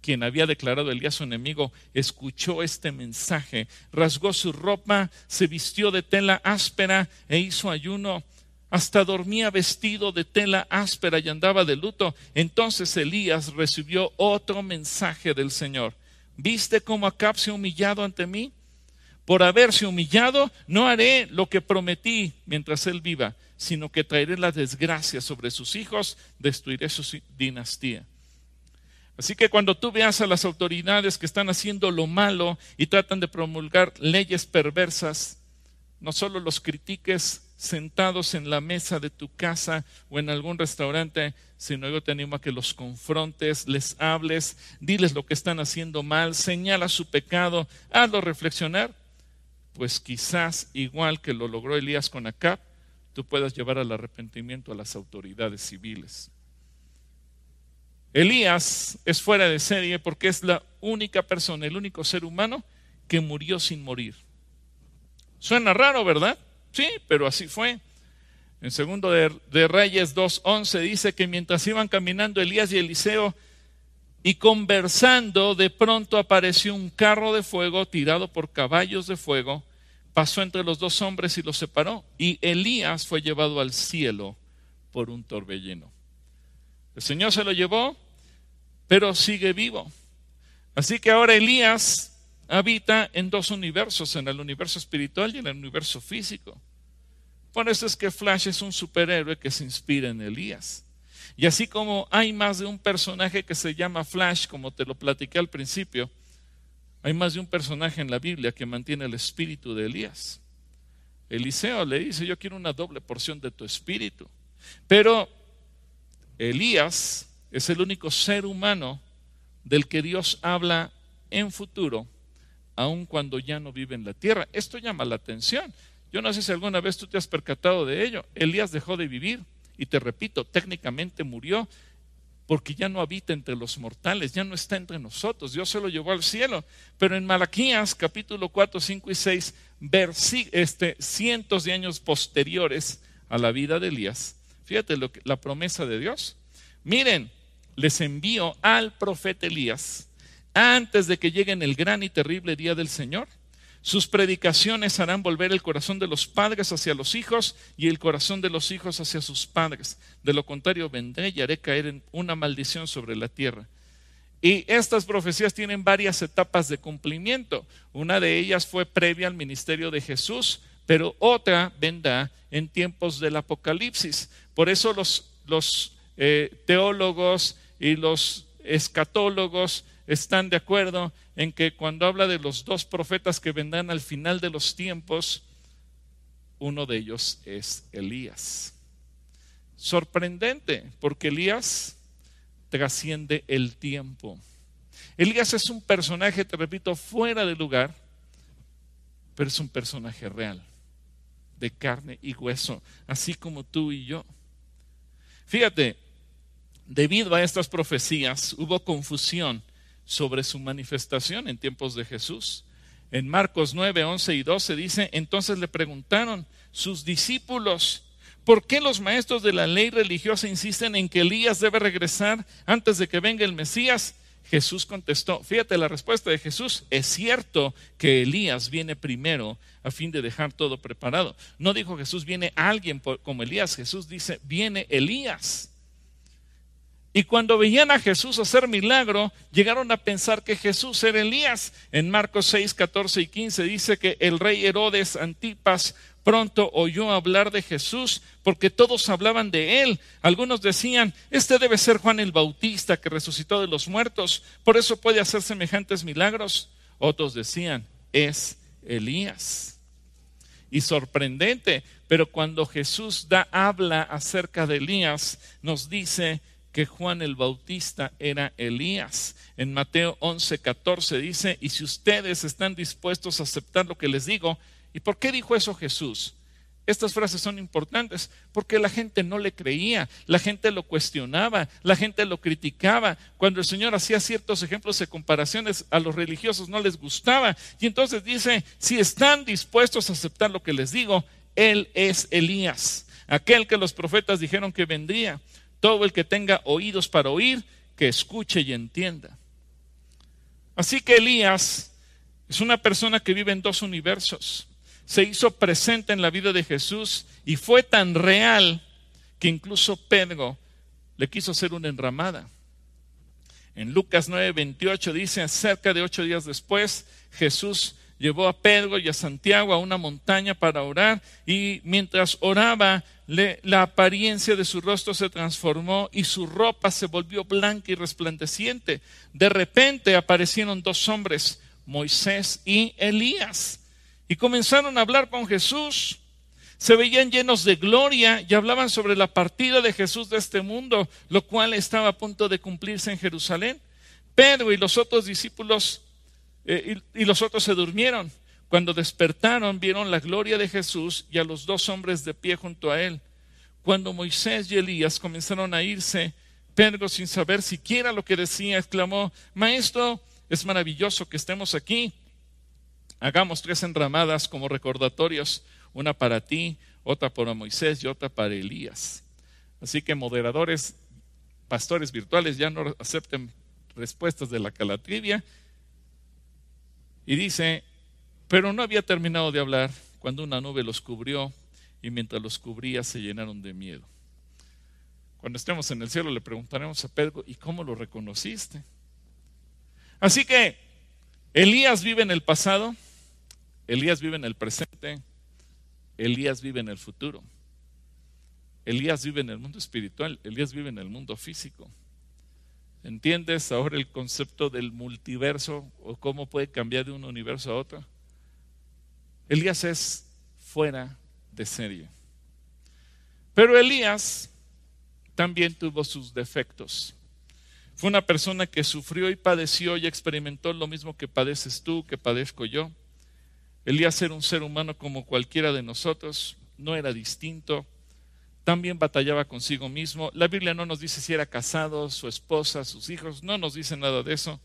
quien había declarado Elías su enemigo, escuchó este mensaje, rasgó su ropa, se vistió de tela áspera e hizo ayuno. Hasta dormía vestido de tela áspera y andaba de luto. Entonces Elías recibió otro mensaje del Señor. ¿Viste cómo Acab se ha humillado ante mí? Por haberse humillado, no haré lo que prometí mientras él viva, sino que traeré la desgracia sobre sus hijos, destruiré su dinastía. Así que cuando tú veas a las autoridades que están haciendo lo malo y tratan de promulgar leyes perversas, no solo los critiques sentados en la mesa de tu casa o en algún restaurante, sino yo te animo a que los confrontes, les hables, diles lo que están haciendo mal, señala su pecado, hazlo reflexionar, pues quizás igual que lo logró Elías con Acab, tú puedas llevar al arrepentimiento a las autoridades civiles. Elías es fuera de serie porque es la única persona, el único ser humano que murió sin morir. Suena raro, ¿verdad? Sí, pero así fue. En segundo de, de Reyes 2.11 dice que mientras iban caminando Elías y Eliseo y conversando, de pronto apareció un carro de fuego tirado por caballos de fuego, pasó entre los dos hombres y los separó, y Elías fue llevado al cielo por un torbellino. El Señor se lo llevó, pero sigue vivo. Así que ahora Elías habita en dos universos, en el universo espiritual y en el universo físico. Por eso es que Flash es un superhéroe que se inspira en Elías. Y así como hay más de un personaje que se llama Flash, como te lo platiqué al principio, hay más de un personaje en la Biblia que mantiene el espíritu de Elías. Eliseo le dice, yo quiero una doble porción de tu espíritu. Pero Elías es el único ser humano del que Dios habla en futuro, aun cuando ya no vive en la tierra. Esto llama la atención. Yo no sé si alguna vez tú te has percatado de ello. Elías dejó de vivir y te repito, técnicamente murió porque ya no habita entre los mortales, ya no está entre nosotros. Dios se lo llevó al cielo. Pero en Malaquías capítulo 4, 5 y 6, este, cientos de años posteriores a la vida de Elías, Fíjate lo que, la promesa de Dios. Miren, les envío al profeta Elías antes de que llegue el gran y terrible día del Señor. Sus predicaciones harán volver el corazón de los padres hacia los hijos y el corazón de los hijos hacia sus padres. De lo contrario, vendré y haré caer en una maldición sobre la tierra. Y estas profecías tienen varias etapas de cumplimiento. Una de ellas fue previa al ministerio de Jesús, pero otra vendrá en tiempos del Apocalipsis. Por eso los, eh, teólogos y los escatólogos están de acuerdo en que cuando habla de los dos profetas que vendrán al final de los tiempos, uno de ellos es Elías. Sorprendente, porque Elías trasciende el tiempo. Elías es un personaje, te repito, fuera de lugar, pero es un personaje real de carne y hueso, así como tú y yo. Fíjate, debido a estas profecías hubo confusión sobre su manifestación en tiempos de Jesús. En Marcos 9, 11 y 12 dice, entonces le preguntaron sus discípulos, ¿por qué los maestros de la ley religiosa insisten en que Elías debe regresar antes de que venga el Mesías? Jesús contestó, fíjate la respuesta de Jesús, es cierto que Elías viene primero a fin de dejar todo preparado. No dijo Jesús, viene alguien como Elías, Jesús dice, viene Elías. Y cuando veían a Jesús hacer milagro, llegaron a pensar que Jesús era Elías. En Marcos 6, 14 y 15 dice que el rey Herodes Antipas pronto oyó hablar de Jesús, porque todos hablaban de él. Algunos decían, este debe ser Juan el Bautista que resucitó de los muertos, por eso puede hacer semejantes milagros. Otros decían, es Elías. Y sorprendente, pero cuando Jesús da habla acerca de Elías, nos dice que Juan el Bautista era Elías. En Mateo 11, 14 dice, y si ustedes están dispuestos a aceptar lo que les digo, ¿y por qué dijo eso Jesús? Estas frases son importantes porque la gente no le creía, la gente lo cuestionaba, la gente lo criticaba. Cuando el Señor hacía ciertos ejemplos de comparaciones a los religiosos no les gustaba. Y entonces dice, si están dispuestos a aceptar lo que les digo, Él es Elías, aquel que los profetas dijeron que vendría. Todo el que tenga oídos para oír, que escuche y entienda. Así que Elías es una persona que vive en dos universos. Se hizo presente en la vida de Jesús y fue tan real que incluso Pedro le quiso hacer una enramada. En Lucas 9:28 dice, cerca de ocho días después, Jesús llevó a Pedro y a Santiago a una montaña para orar y mientras oraba la apariencia de su rostro se transformó y su ropa se volvió blanca y resplandeciente. De repente aparecieron dos hombres, Moisés y Elías, y comenzaron a hablar con Jesús. Se veían llenos de gloria y hablaban sobre la partida de Jesús de este mundo, lo cual estaba a punto de cumplirse en Jerusalén. Pedro y los otros discípulos eh, y, los otros se durmieron. Cuando despertaron, vieron la gloria de Jesús y a los dos hombres de pie junto a él. Cuando Moisés y Elías comenzaron a irse, Pedro, sin saber siquiera lo que decía, exclamó, Maestro, es maravilloso que estemos aquí. Hagamos tres enramadas como recordatorios, una para ti, otra para Moisés y otra para Elías. Así que moderadores, pastores virtuales, ya no acepten respuestas de la calatrivia y dice, pero no había terminado de hablar cuando una nube los cubrió y mientras los cubría se llenaron de miedo. Cuando estemos en el cielo le preguntaremos a Pedro, ¿y cómo lo reconociste? Así que Elías vive en el pasado, Elías vive en el presente, Elías vive en el futuro. Elías vive en el mundo espiritual, Elías vive en el mundo físico. ¿Entiendes ahora el concepto del multiverso o cómo puede cambiar de un universo a otro? Elías es fuera de serie. Pero Elías también tuvo sus defectos. Fue una persona que sufrió y padeció y experimentó lo mismo que padeces tú, que padezco yo. Elías era un ser humano como cualquiera de nosotros, no era distinto, también batallaba consigo mismo. La Biblia no nos dice si era casado, su esposa, sus hijos, no nos dice nada de eso.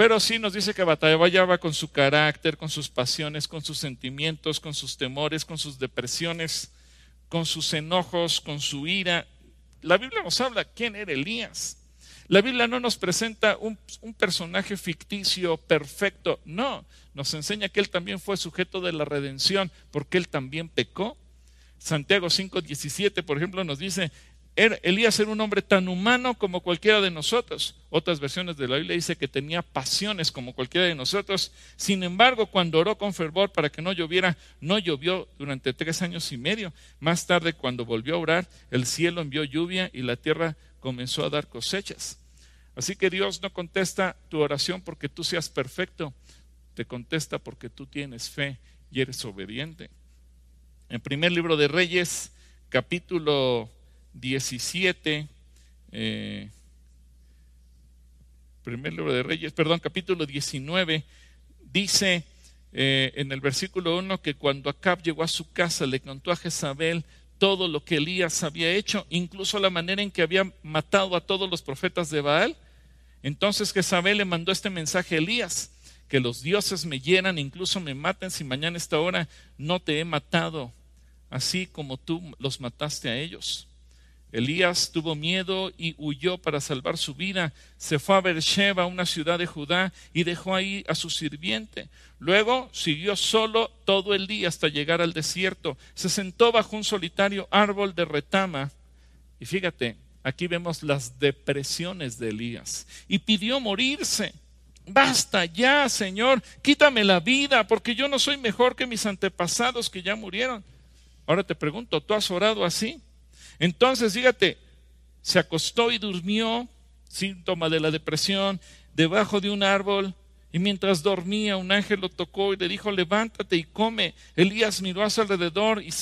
Pero sí nos dice que batallaba con su carácter, con sus pasiones, con sus sentimientos, con sus temores, con sus depresiones, con sus enojos, con su ira. La Biblia nos habla quién era Elías. La Biblia no nos presenta un, un, personaje ficticio perfecto, no, nos enseña que él también fue sujeto de la redención porque él también pecó Santiago 5:17, por ejemplo, nos dice, Elías era un hombre tan humano como cualquiera de nosotros. Otras versiones de la Biblia dice que tenía pasiones como cualquiera de nosotros. Sin embargo, cuando oró con fervor para que no lloviera, no llovió durante tres años y medio. Más tarde, cuando volvió a orar, el cielo envió lluvia y la tierra comenzó a dar cosechas. Así que Dios no contesta tu oración porque tú seas perfecto, te contesta porque tú tienes fe y eres obediente. En primer libro de Reyes, capítulo 17, eh, primer libro de Reyes, perdón, capítulo 19, dice eh, en el versículo 1 que cuando Acab llegó a su casa le contó a Jezabel todo lo que Elías había hecho, incluso la manera en que había matado a todos los profetas de Baal. Entonces Jezabel le mandó este mensaje a Elías, que los dioses me hieran, incluso me maten si mañana esta hora no te he matado así como tú los mataste a ellos. Elías tuvo miedo y huyó para salvar su vida. Se fue a Beersheba, una ciudad de Judá, y dejó ahí a su sirviente. Luego siguió solo todo el día hasta llegar al desierto. Se sentó bajo un solitario árbol de retama. Y fíjate, aquí vemos las depresiones de Elías. Y pidió morirse. basta ya, Señor, quítame la vida, porque yo no soy mejor que mis antepasados que ya murieron. Ahora te pregunto, ¿tú has orado así? Entonces, fíjate, se acostó y durmió, síntoma de la depresión, debajo de un árbol, y mientras dormía, un ángel lo tocó y le dijo, levántate y come. Elías miró a su alrededor y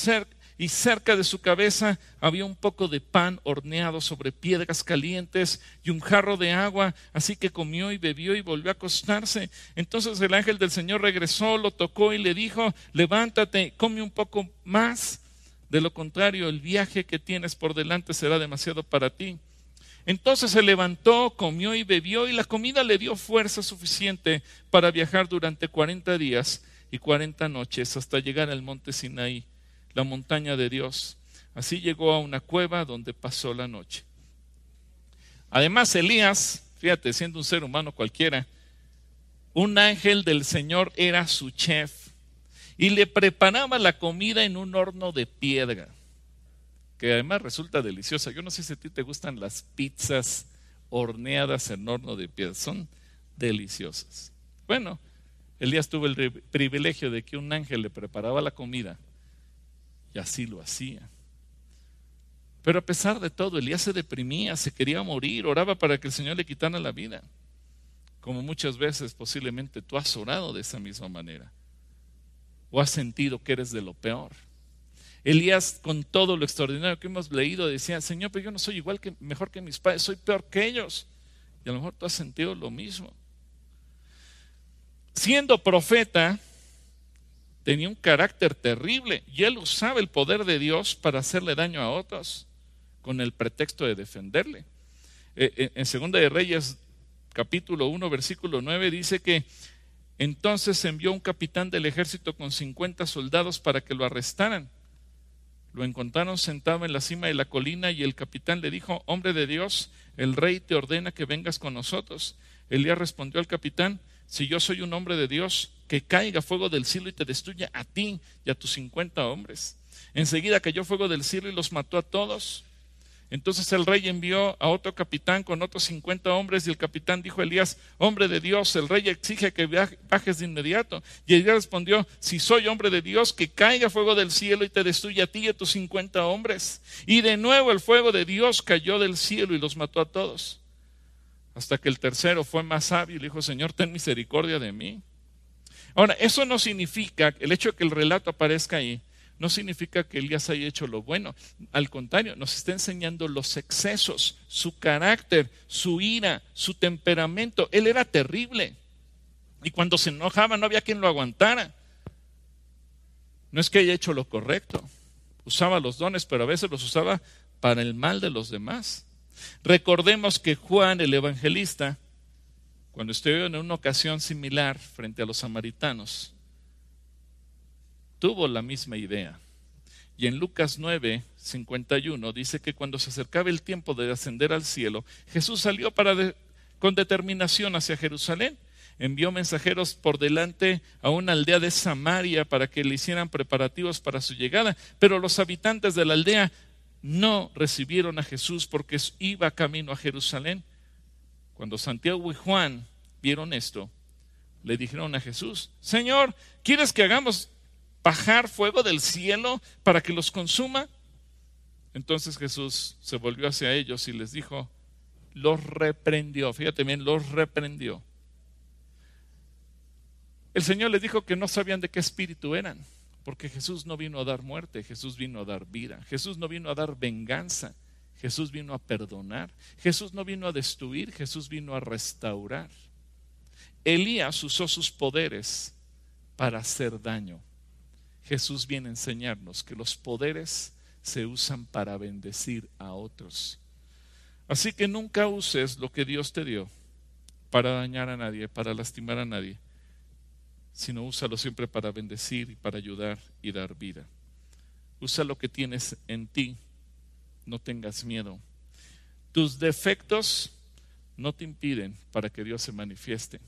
y cerca de su cabeza había un poco de pan horneado sobre piedras calientes y un jarro de agua, así que comió y bebió y volvió a acostarse. Entonces el ángel del Señor regresó, lo tocó y le dijo, levántate, come un poco más. De lo contrario, el viaje que tienes por delante será demasiado para ti. Entonces se levantó, comió y bebió y la comida le dio fuerza suficiente para viajar durante cuarenta días y cuarenta noches hasta llegar al monte Sinaí la montaña de Dios. Así llegó a una cueva donde pasó la noche. Además, Elías, fíjate, siendo un ser humano cualquiera, un ángel del Señor era su chef y le preparaba la comida en un horno de piedra, que además resulta deliciosa. Yo no sé si a ti te gustan las pizzas horneadas en horno de piedra, son deliciosas. Bueno, Elías tuvo el privilegio de que un ángel le preparaba la comida y así lo hacía. Pero a pesar de todo, Elías se deprimía, se quería morir, oraba para que el Señor le quitara la vida. Como muchas veces posiblemente tú has orado de esa misma manera. O has sentido que eres de lo peor. Elías, con todo lo extraordinario que hemos leído, decía, Señor, pero yo no soy igual que mejor que mis padres, soy peor que ellos. Y a lo mejor tú has sentido lo mismo. Siendo profeta, tenía un carácter terrible y él usaba el poder de Dios para hacerle daño a otros con el pretexto de defenderle. Eh, eh, en Segunda de Reyes capítulo 1 versículo 9 dice que entonces envió un capitán del ejército con 50 soldados para que lo arrestaran. Lo encontraron sentado en la cima de la colina y el capitán le dijo, hombre de Dios, el rey te ordena que vengas con nosotros. Elías respondió al capitán, si yo soy un hombre de Dios, que caiga fuego del cielo y te destruya a ti y a tus cincuenta hombres. Enseguida cayó fuego del cielo y los mató a todos. Entonces el rey envió a otro capitán con otros cincuenta hombres y el capitán dijo a Elías, hombre de Dios, el rey exige que bajes de inmediato. Y Elías respondió, si soy hombre de Dios, que caiga fuego del cielo y te destruya a ti y a tus cincuenta hombres. Y de nuevo el fuego de Dios cayó del cielo y los mató a todos. Hasta que el tercero fue más sabio y dijo, Señor, ten misericordia de mí. Ahora, eso no significa, el hecho de que el relato aparezca ahí, no significa que Elías haya hecho lo bueno. Al contrario, nos está enseñando los excesos, su carácter, su ira, su temperamento. Él era terrible. Y cuando se enojaba no había quien lo aguantara. No es que haya hecho lo correcto. Usaba los dones, pero a veces los usaba para el mal de los demás. Recordemos que Juan el evangelista, cuando estuvo en una ocasión similar frente a los samaritanos, tuvo la misma idea. Y en Lucas 9, 51 dice que cuando se acercaba el tiempo de ascender al cielo, Jesús salió para con determinación hacia Jerusalén. Envió mensajeros por delante a una aldea de Samaria para que le hicieran preparativos para su llegada, pero los habitantes de la aldea no recibieron a Jesús porque iba camino a Jerusalén. Cuando Santiago y Juan vieron esto, le dijeron a Jesús, Señor, ¿quieres que hagamos bajar fuego del cielo para que los consuma? Entonces Jesús se volvió hacia ellos y les dijo, los reprendió, fíjate bien, los reprendió. El Señor les dijo que no sabían de qué espíritu eran. Porque Jesús no vino a dar muerte, Jesús vino a dar vida. Jesús no vino a dar venganza, Jesús vino a perdonar. Jesús no vino a destruir, Jesús vino a restaurar. Elías usó sus poderes para hacer daño. Jesús viene a enseñarnos que los poderes se usan para bendecir a otros. Así que nunca uses lo que Dios te dio para dañar a nadie, para lastimar a nadie sino úsalo siempre para bendecir y para ayudar y dar vida. Usa lo que tienes en ti, no tengas miedo. Tus defectos no te impiden para que Dios se manifieste.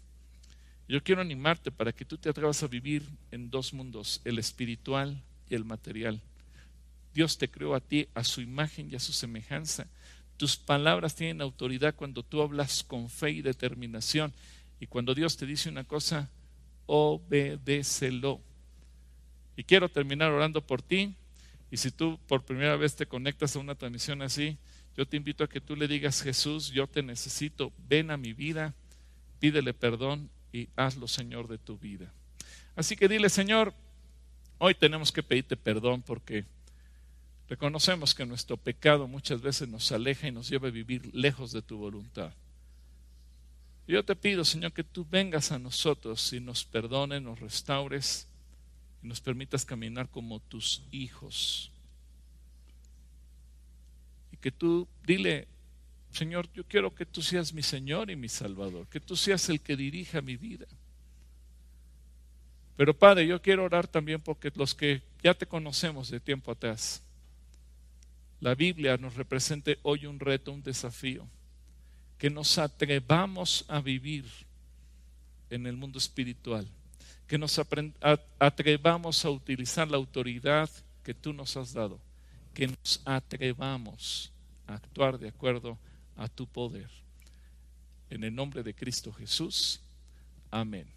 Yo quiero animarte para que tú te atrevas a vivir en dos mundos, el espiritual y el material. Dios te creó a ti a su imagen y a su semejanza. Tus palabras tienen autoridad cuando tú hablas con fe y determinación Y cuando Dios te dice una cosa, obedécelo. Y quiero terminar orando por ti. Y si tú por primera vez te conectas a una transmisión así, yo te invito a que tú le digas, Jesús, yo te necesito, ven a mi vida, pídele perdón y hazlo Señor de tu vida. Así que dile, Señor, hoy tenemos que pedirte perdón porque reconocemos que nuestro pecado muchas veces nos aleja y nos lleva a vivir lejos de tu voluntad. Yo te pido, Señor, que tú vengas a nosotros y nos perdones, nos restaures y nos permitas caminar como tus hijos. Y que tú dile, Señor, yo quiero que tú seas mi Señor y mi Salvador, que tú seas el que dirija mi vida. Pero Padre, yo quiero orar también porque los que ya te conocemos de tiempo atrás, la Biblia nos represente hoy un reto, un desafío, que nos atrevamos a vivir en el mundo espiritual, que nos atrevamos a utilizar la autoridad que tú nos has dado, que nos atrevamos a actuar de acuerdo a tu poder. En el nombre de Cristo Jesús. Amén.